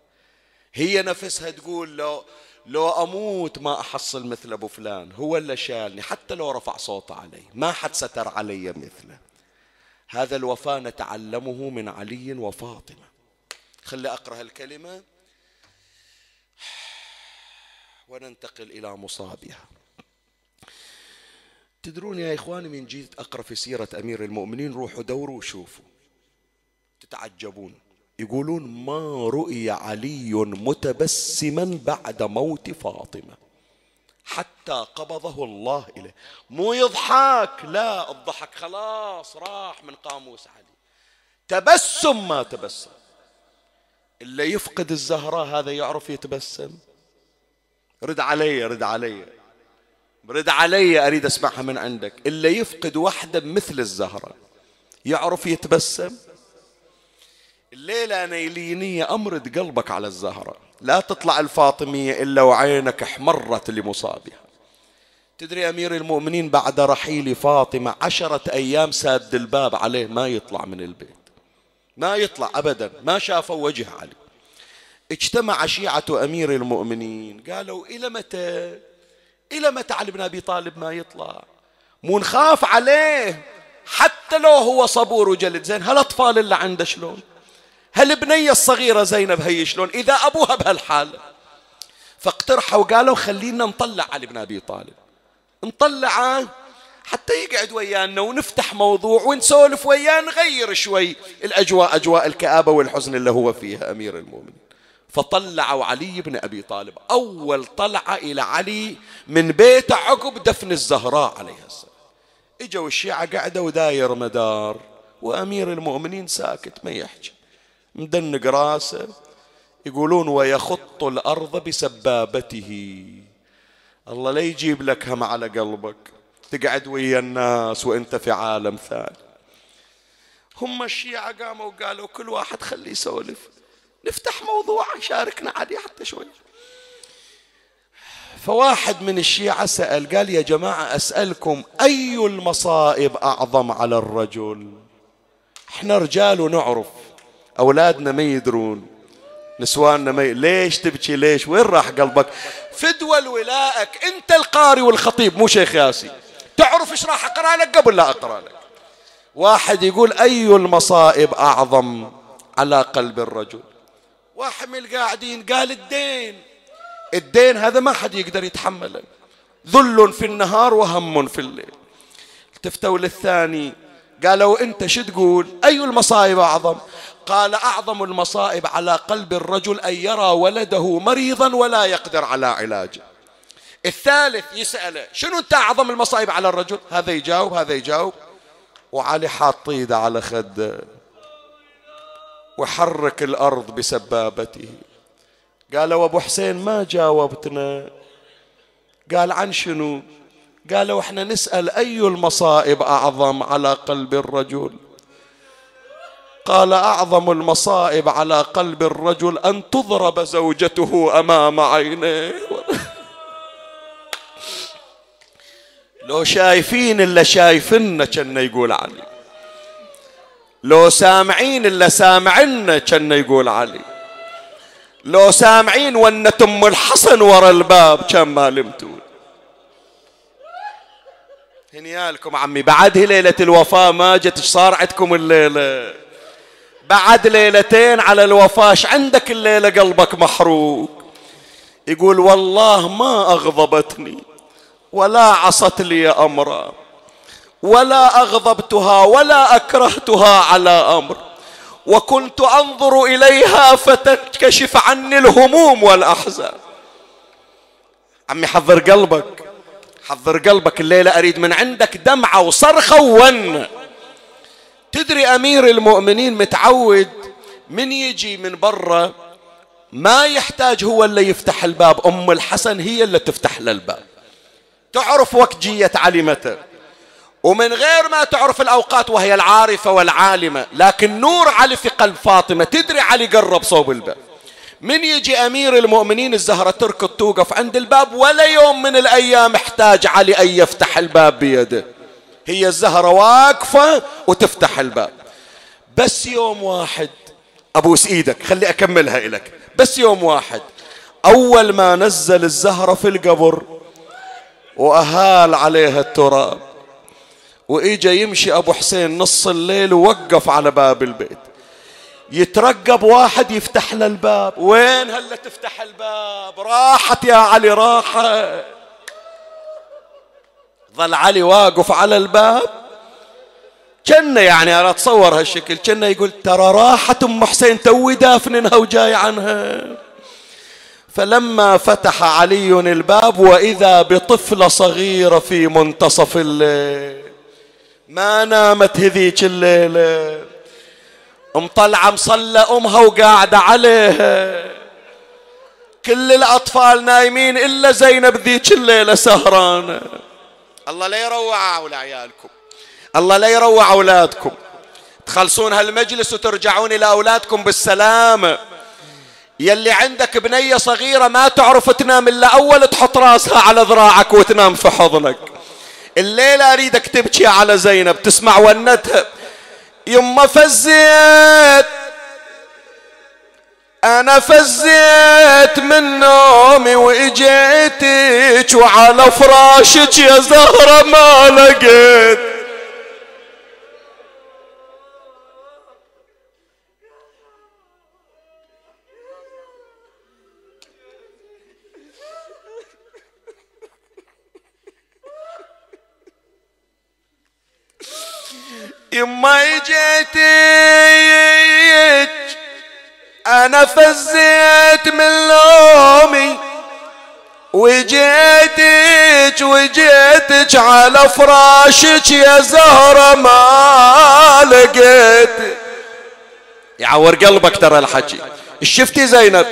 A: هي نفسها تقول لو لو أموت ما أحصل مثل أبو فلان. هو اللي شالني حتى لو رفع صوته علي. ما حد ستر علي مثله. هذا الوفاء نتعلمه من علي وفاطمة. خلي أقرأ الكلمة. وننتقل إلى مصابها تدرون يا إخواني من جيت أقرأ في سيرة أمير المؤمنين روحوا دوروا وشوفوا. تتعجبون. يقولون ما رؤي علي متبسما بعد موت فاطمة. حتى قبضه الله إليه. مو يضحك لا الضحك خلاص راح من قاموس علي. تبسم ما تبسم. اللي يفقد الزهراء هذا يعرف يتبسم. رد علي رد علي. رد علي أريد أسمعها من عندك. إلا يفقد وحدة مثل الزهرة يعرف يتبسم؟ الليلة أنا يليني أمرد قلبك على الزهرة. لا تطلع الفاطمية إلا وعينك احمرت لمصابها. تدري أمير المؤمنين بعد رحيل فاطمة عشرة أيام ساد الباب عليه ما يطلع من البيت. ما يطلع أبدا ما شافوا وجه علي. اجتمع شيعة أمير المؤمنين قالوا إلى متى؟ إلى متى علي بن أبي طالب ما يطلع؟ مو نخاف عليه حتى لو هو صبور وجلد. زين هالأطفال اللي عنده شلون؟ هالبنية الصغيرة زينب هي شلون؟ إذا أبوها بهالحال فاقترحوا وقالوا خلينا نطلع علي بن أبي طالب. نطلعه حتى يقعد ويانا ونفتح موضوع ونسولف وياه نغير شوي الأجواء أجواء الكآبة والحزن اللي هو فيها أمير المؤمنين. فطلعوا علي بن أبي طالب. أول طلعة إلى علي من بيته عقب دفن الزهراء عليها السلام. إجوا الشيعة قاعدة وداير مدار وأمير المؤمنين ساكت ما يحكي. مدنق راسه يقولون ويخط الأرض بسبابته. الله لا يجيب لك هم على قلبك تقعد ويا الناس وأنت في عالم ثاني. هم الشيعة قاموا وقالوا كل واحد خليه يسولف. نفتح موضوع يشاركنا عليه حتى شوي. فواحد من الشيعة سأل قال يا جماعة أسألكم أي المصائب أعظم على الرجل؟ إحنا رجال ونعرف أولادنا ما يدرون نسواننا ما. ليش تبكي؟ ليش؟ وين راح قلبك؟ فدوى الولائك أنت القاري والخطيب مو شيخ ياسي. تعرف إيش راح أقرأ لك قبل لا أقرأ لك؟ واحد يقول أي المصائب أعظم على قلب الرجل؟ واحد من القاعدين قال الدين. الدين هذا ما حد يقدر يتحمله. ذل في النهار وهم في الليل. التفتوا للثاني قالوا أنت شو تقول؟ أي المصائب أعظم؟ قال أعظم المصائب على قلب الرجل أن يرى ولده مريضا ولا يقدر على علاجه. الثالث يسأله شنو أنت أعظم المصائب على الرجل؟ هذا يجاوب هذا يجاوب. وعلي حاط ايده على خده. وحرك الأرض بسبابته. قالوا أبو حسين ما جاوبتنا. قال عن شنو؟ قالوا إحنا نسأل أي المصائب أعظم على قلب الرجل؟ قال أعظم المصائب على قلب الرجل أن تضرب زوجته أمام عينيه. لو شايفين إلا شايفنا كنا يقول علي لو سامعين إلا سامعنا كنا يقول علي. لو سامعين ون ام الحصن ورا الباب كان ما لمتون. هنيالكم عمي بعد ليلة الوفاة ما جت صار عندكم الليلة؟ بعد ليلتين على الوفاة عندك الليلة؟ قلبك محروق. يقول والله ما أغضبتني ولا عصت لي أمرا. ولا أغضبتها ولا أكرهتها على أمر. وكنت أنظر إليها فتنكشف عني الهموم والأحزان. عمي حضر قلبك. حضر قلبك الليلة أريد من عندك دمعة وصرخة وون تدري أمير المؤمنين متعود من يجي من برا ما يحتاج هو اللي يفتح الباب أم الحسن هي اللي تفتح له الباب. تعرف وقت جية علي متى؟ ومن غير ما تعرف الأوقات وهي العارفة والعالمة لكن نور علي في قلب فاطمة تدري علي قرب صوب الباب. من يجي أمير المؤمنين الزهرة تركض توقف عند الباب ولا يوم من الأيام احتاج علي أن يفتح الباب بيده. هي الزهرة واقفة وتفتح الباب. بس يوم واحد أبوس إيدك خلي أكملها إلك بس يوم واحد أول ما نزل الزهرة في القبر وأهال عليها التراب. وإجا يمشي أبو حسين نص الليل ووقف على باب البيت. يترقب واحد يفتح له الباب. وين هلا تفتح الباب؟ راحت يا علي راحت. ظل علي واقف على الباب. كنا يعني أنا أتصور هالشكل كنا يقول ترى راحت أم حسين توي دافننها وجاي عنها. فلما فتح علي الباب وإذا بطفله صغيره في منتصف الليل. ما نامت هذيك الليلة. مطلعه مصلى أمها وقاعدة عليها. كل الأطفال نايمين إلا زينب ذيك الليلة سهرانة. الله لا يروع أولى عيالكم. الله لا يروع أولادكم. تخلصون هالمجلس وترجعون إلى أولادكم بالسلامة. يلي عندك بنية صغيرة ما تعرف تنام إلا أول تحط راسها على ذراعك وتنام في حضنك. الليلة أريدك تبكي على زينب تسمع ونتها. يما فزيت أنا فزيت من نومي وإجيتك وعلى فراشك يا زهرة ما لقيت. يما جيتك أنا فزيت من لومي وجيتك وجيتك على فراشك يا زهرة ما لقيت يعور قلبك ترى الحكي. شفتي زينب؟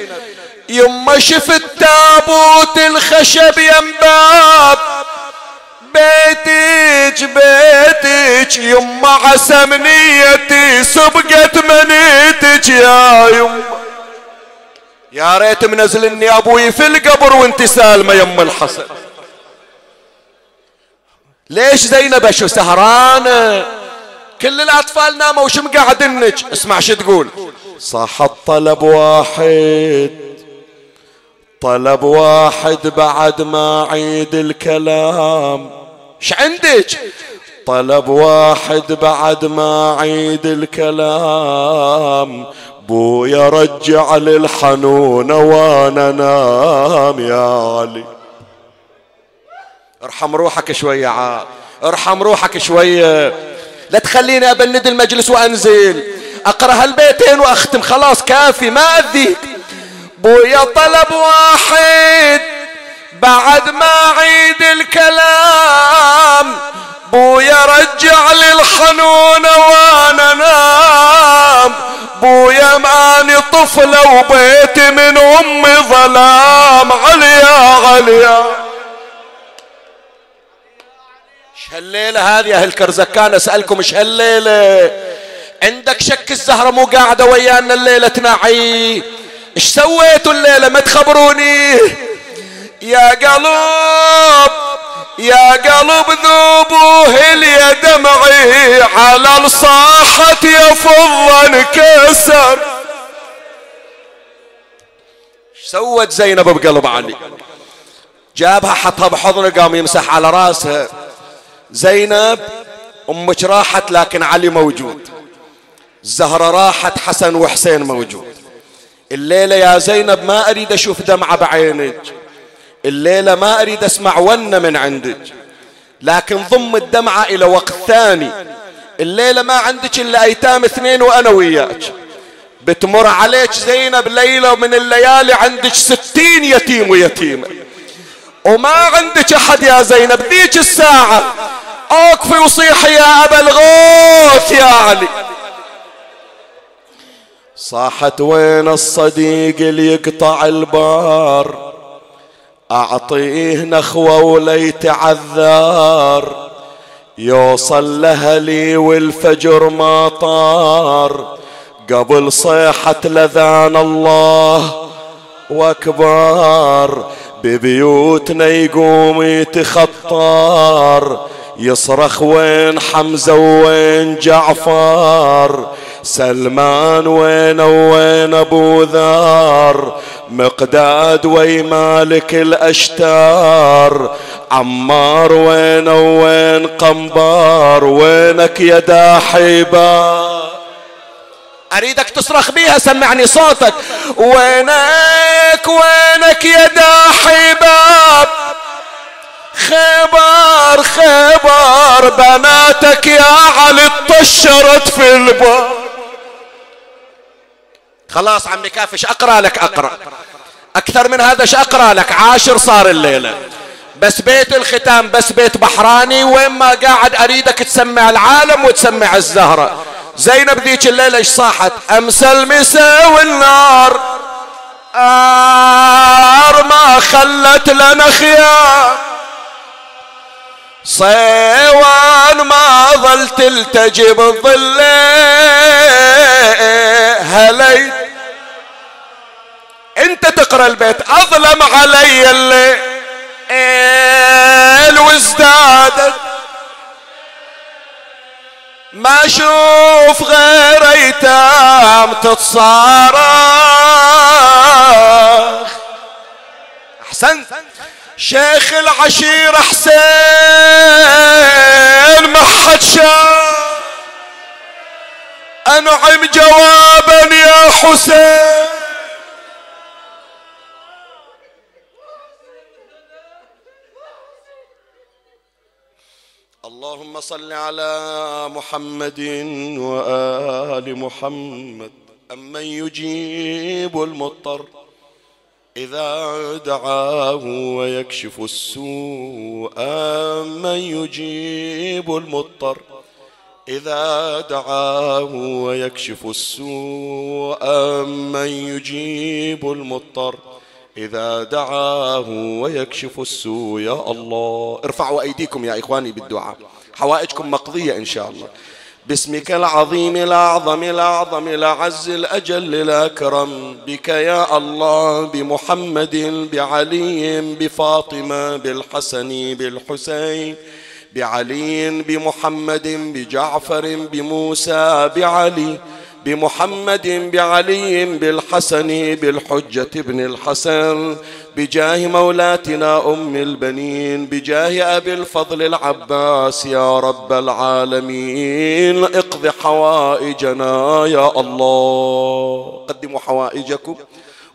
A: يما شفت تابوت الخشب ينباب بيتك بيتك يما عسى منيتي سبقت منيتك يا يما يا ريت منزلني أبوي في القبر وانت سالمة يم الحسن. ليش زينب شو سهرانه كل الأطفال ناموا وش مقعدنك اسمع شو تقول. صح الطلب واحد. طلب واحد بعد ما عيد الكلام. ش عندك؟ طلب واحد بعد ما عيد الكلام. بويا رجع للحنون وأنا نام يا علي. ارحم روحك شوية عاد ارحم روحك شوية. لا تخليني أبند المجلس وأنزل. أقرأ هالبيتين وأختم. خلاص كافي ما أذيك. بويا طلب واحد. بعد ما عيد الكلام بويا رجع للحنون وأنا نام. بويا ماني طفلة وبيتي من امي ظلام. عليا عليا إيش هالليلة هذه أهل كرزكان أسألكم إيش هالليلة عندك شك الزهرة مو قاعدة ويانا الليلة تناعي إيش سويتوا الليلة؟ ما تخبروني. يا قلب يا قلب ذوبوه يا دمعي على الصاحة يفض انكسر سوت زينب بقلب علي؟ جابها حطها بحضنه قام يمسح على راسها. زينب أمك راحت لكن علي موجود. الزهرة راحت حسن وحسين موجود. الليلة يا زينب ما أريد أشوف دمعة بعينك. الليلة ما أريد أسمع ونة من عندك. لكن ضم الدمعة إلى وقت ثاني. الليلة ما عندك إلا أيتام اثنين وأنا وياك. بتمر عليك زينب ليلة من الليالي عندك ستين يتيم ويتيمة وما عندك أحد يا زينب ذيك الساعة. أوقفي وصيحي يا أبا الغوث يا علي. صاحت وين الصديق اللي يقطع البار؟ أعطيه نخوة وليت عذار. يوصل لهلي والفجر ما طار. قبل صيحة لذان الله واكبر ببيوتنا يقوم يتخطر يصرخ وين حمزة وين جعفر سلمان وين وين أبو ذار مقداد وي مالك الأشتار. عمار وين وين قنبار؟ وينك يا داحبا أريدك تصرخ بيها سمعني صوتك. وينك وينك يا داحباب خبر خبر بناتك يا علي طشرت في الباب خلاص عمي كافش أقرأ لك؟ أقرأ. أكثر من هذا إيش أقرأ لك؟ عاشر صار الليلة. بس بيت الختام بس بيت بحراني وين ما قاعد أريدك تسمع العالم وتسمع الزهرة. زينب ذيك الليلة إيش صاحت؟ أمس المساء والنار. آر ما خلت لنا خيار. صيوان ما ظل تلتجي بالظل تقرا البيت أظلم علي الليل وازدادت. ما أشوف غير أيتام تتصارخ. أحسنت. شيخ العشيرة حسين ما حد شاف. أنعم جوابا يا حسين. اللهم صل على محمد وآل محمد. أمن يجيب المضطر إذا دعاه ويكشف السوء. أمن يجيب المضطر إذا دعاه ويكشف السوء. أمن يجيب المضطر إذا دعاه ويكشف السوء يا الله. ارفعوا أيديكم يا إخواني بالدعاء. حوائجكم مقضية إن شاء الله. باسمك العظيم الأعظم الأعظم الأعز الأجل الأكرم. بك يا الله بمحمد بعلي بفاطمة بالحسن بالحسين بعلي بمحمد بجعفر بموسى بعلي بمحمد بعلي بالحسن بالحجة ابن الحسن بجاه مولاتنا أم البنين بجاه أبي الفضل العباس يا رب العالمين. اقض حوائجنا يا الله. قدموا حوائجكم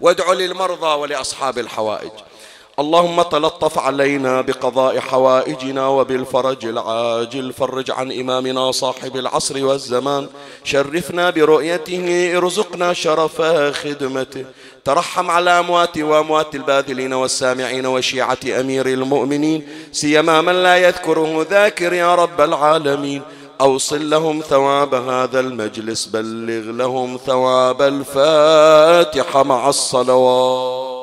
A: وادعوا للمرضى ولأصحاب الحوائج. اللهم تلطف علينا بقضاء حوائجنا وبالفرج العاجل فرج عن إمامنا صاحب العصر والزمان. شرفنا برؤيته ارزقنا شرف خدمته. ترحم على أموات وأموات الباذلين والسامعين وشيعة أمير المؤمنين. سيما من لا يذكره ذاكر يا رب العالمين. أوصل لهم ثواب هذا المجلس بلغ لهم ثواب الفاتحة مع الصلوات.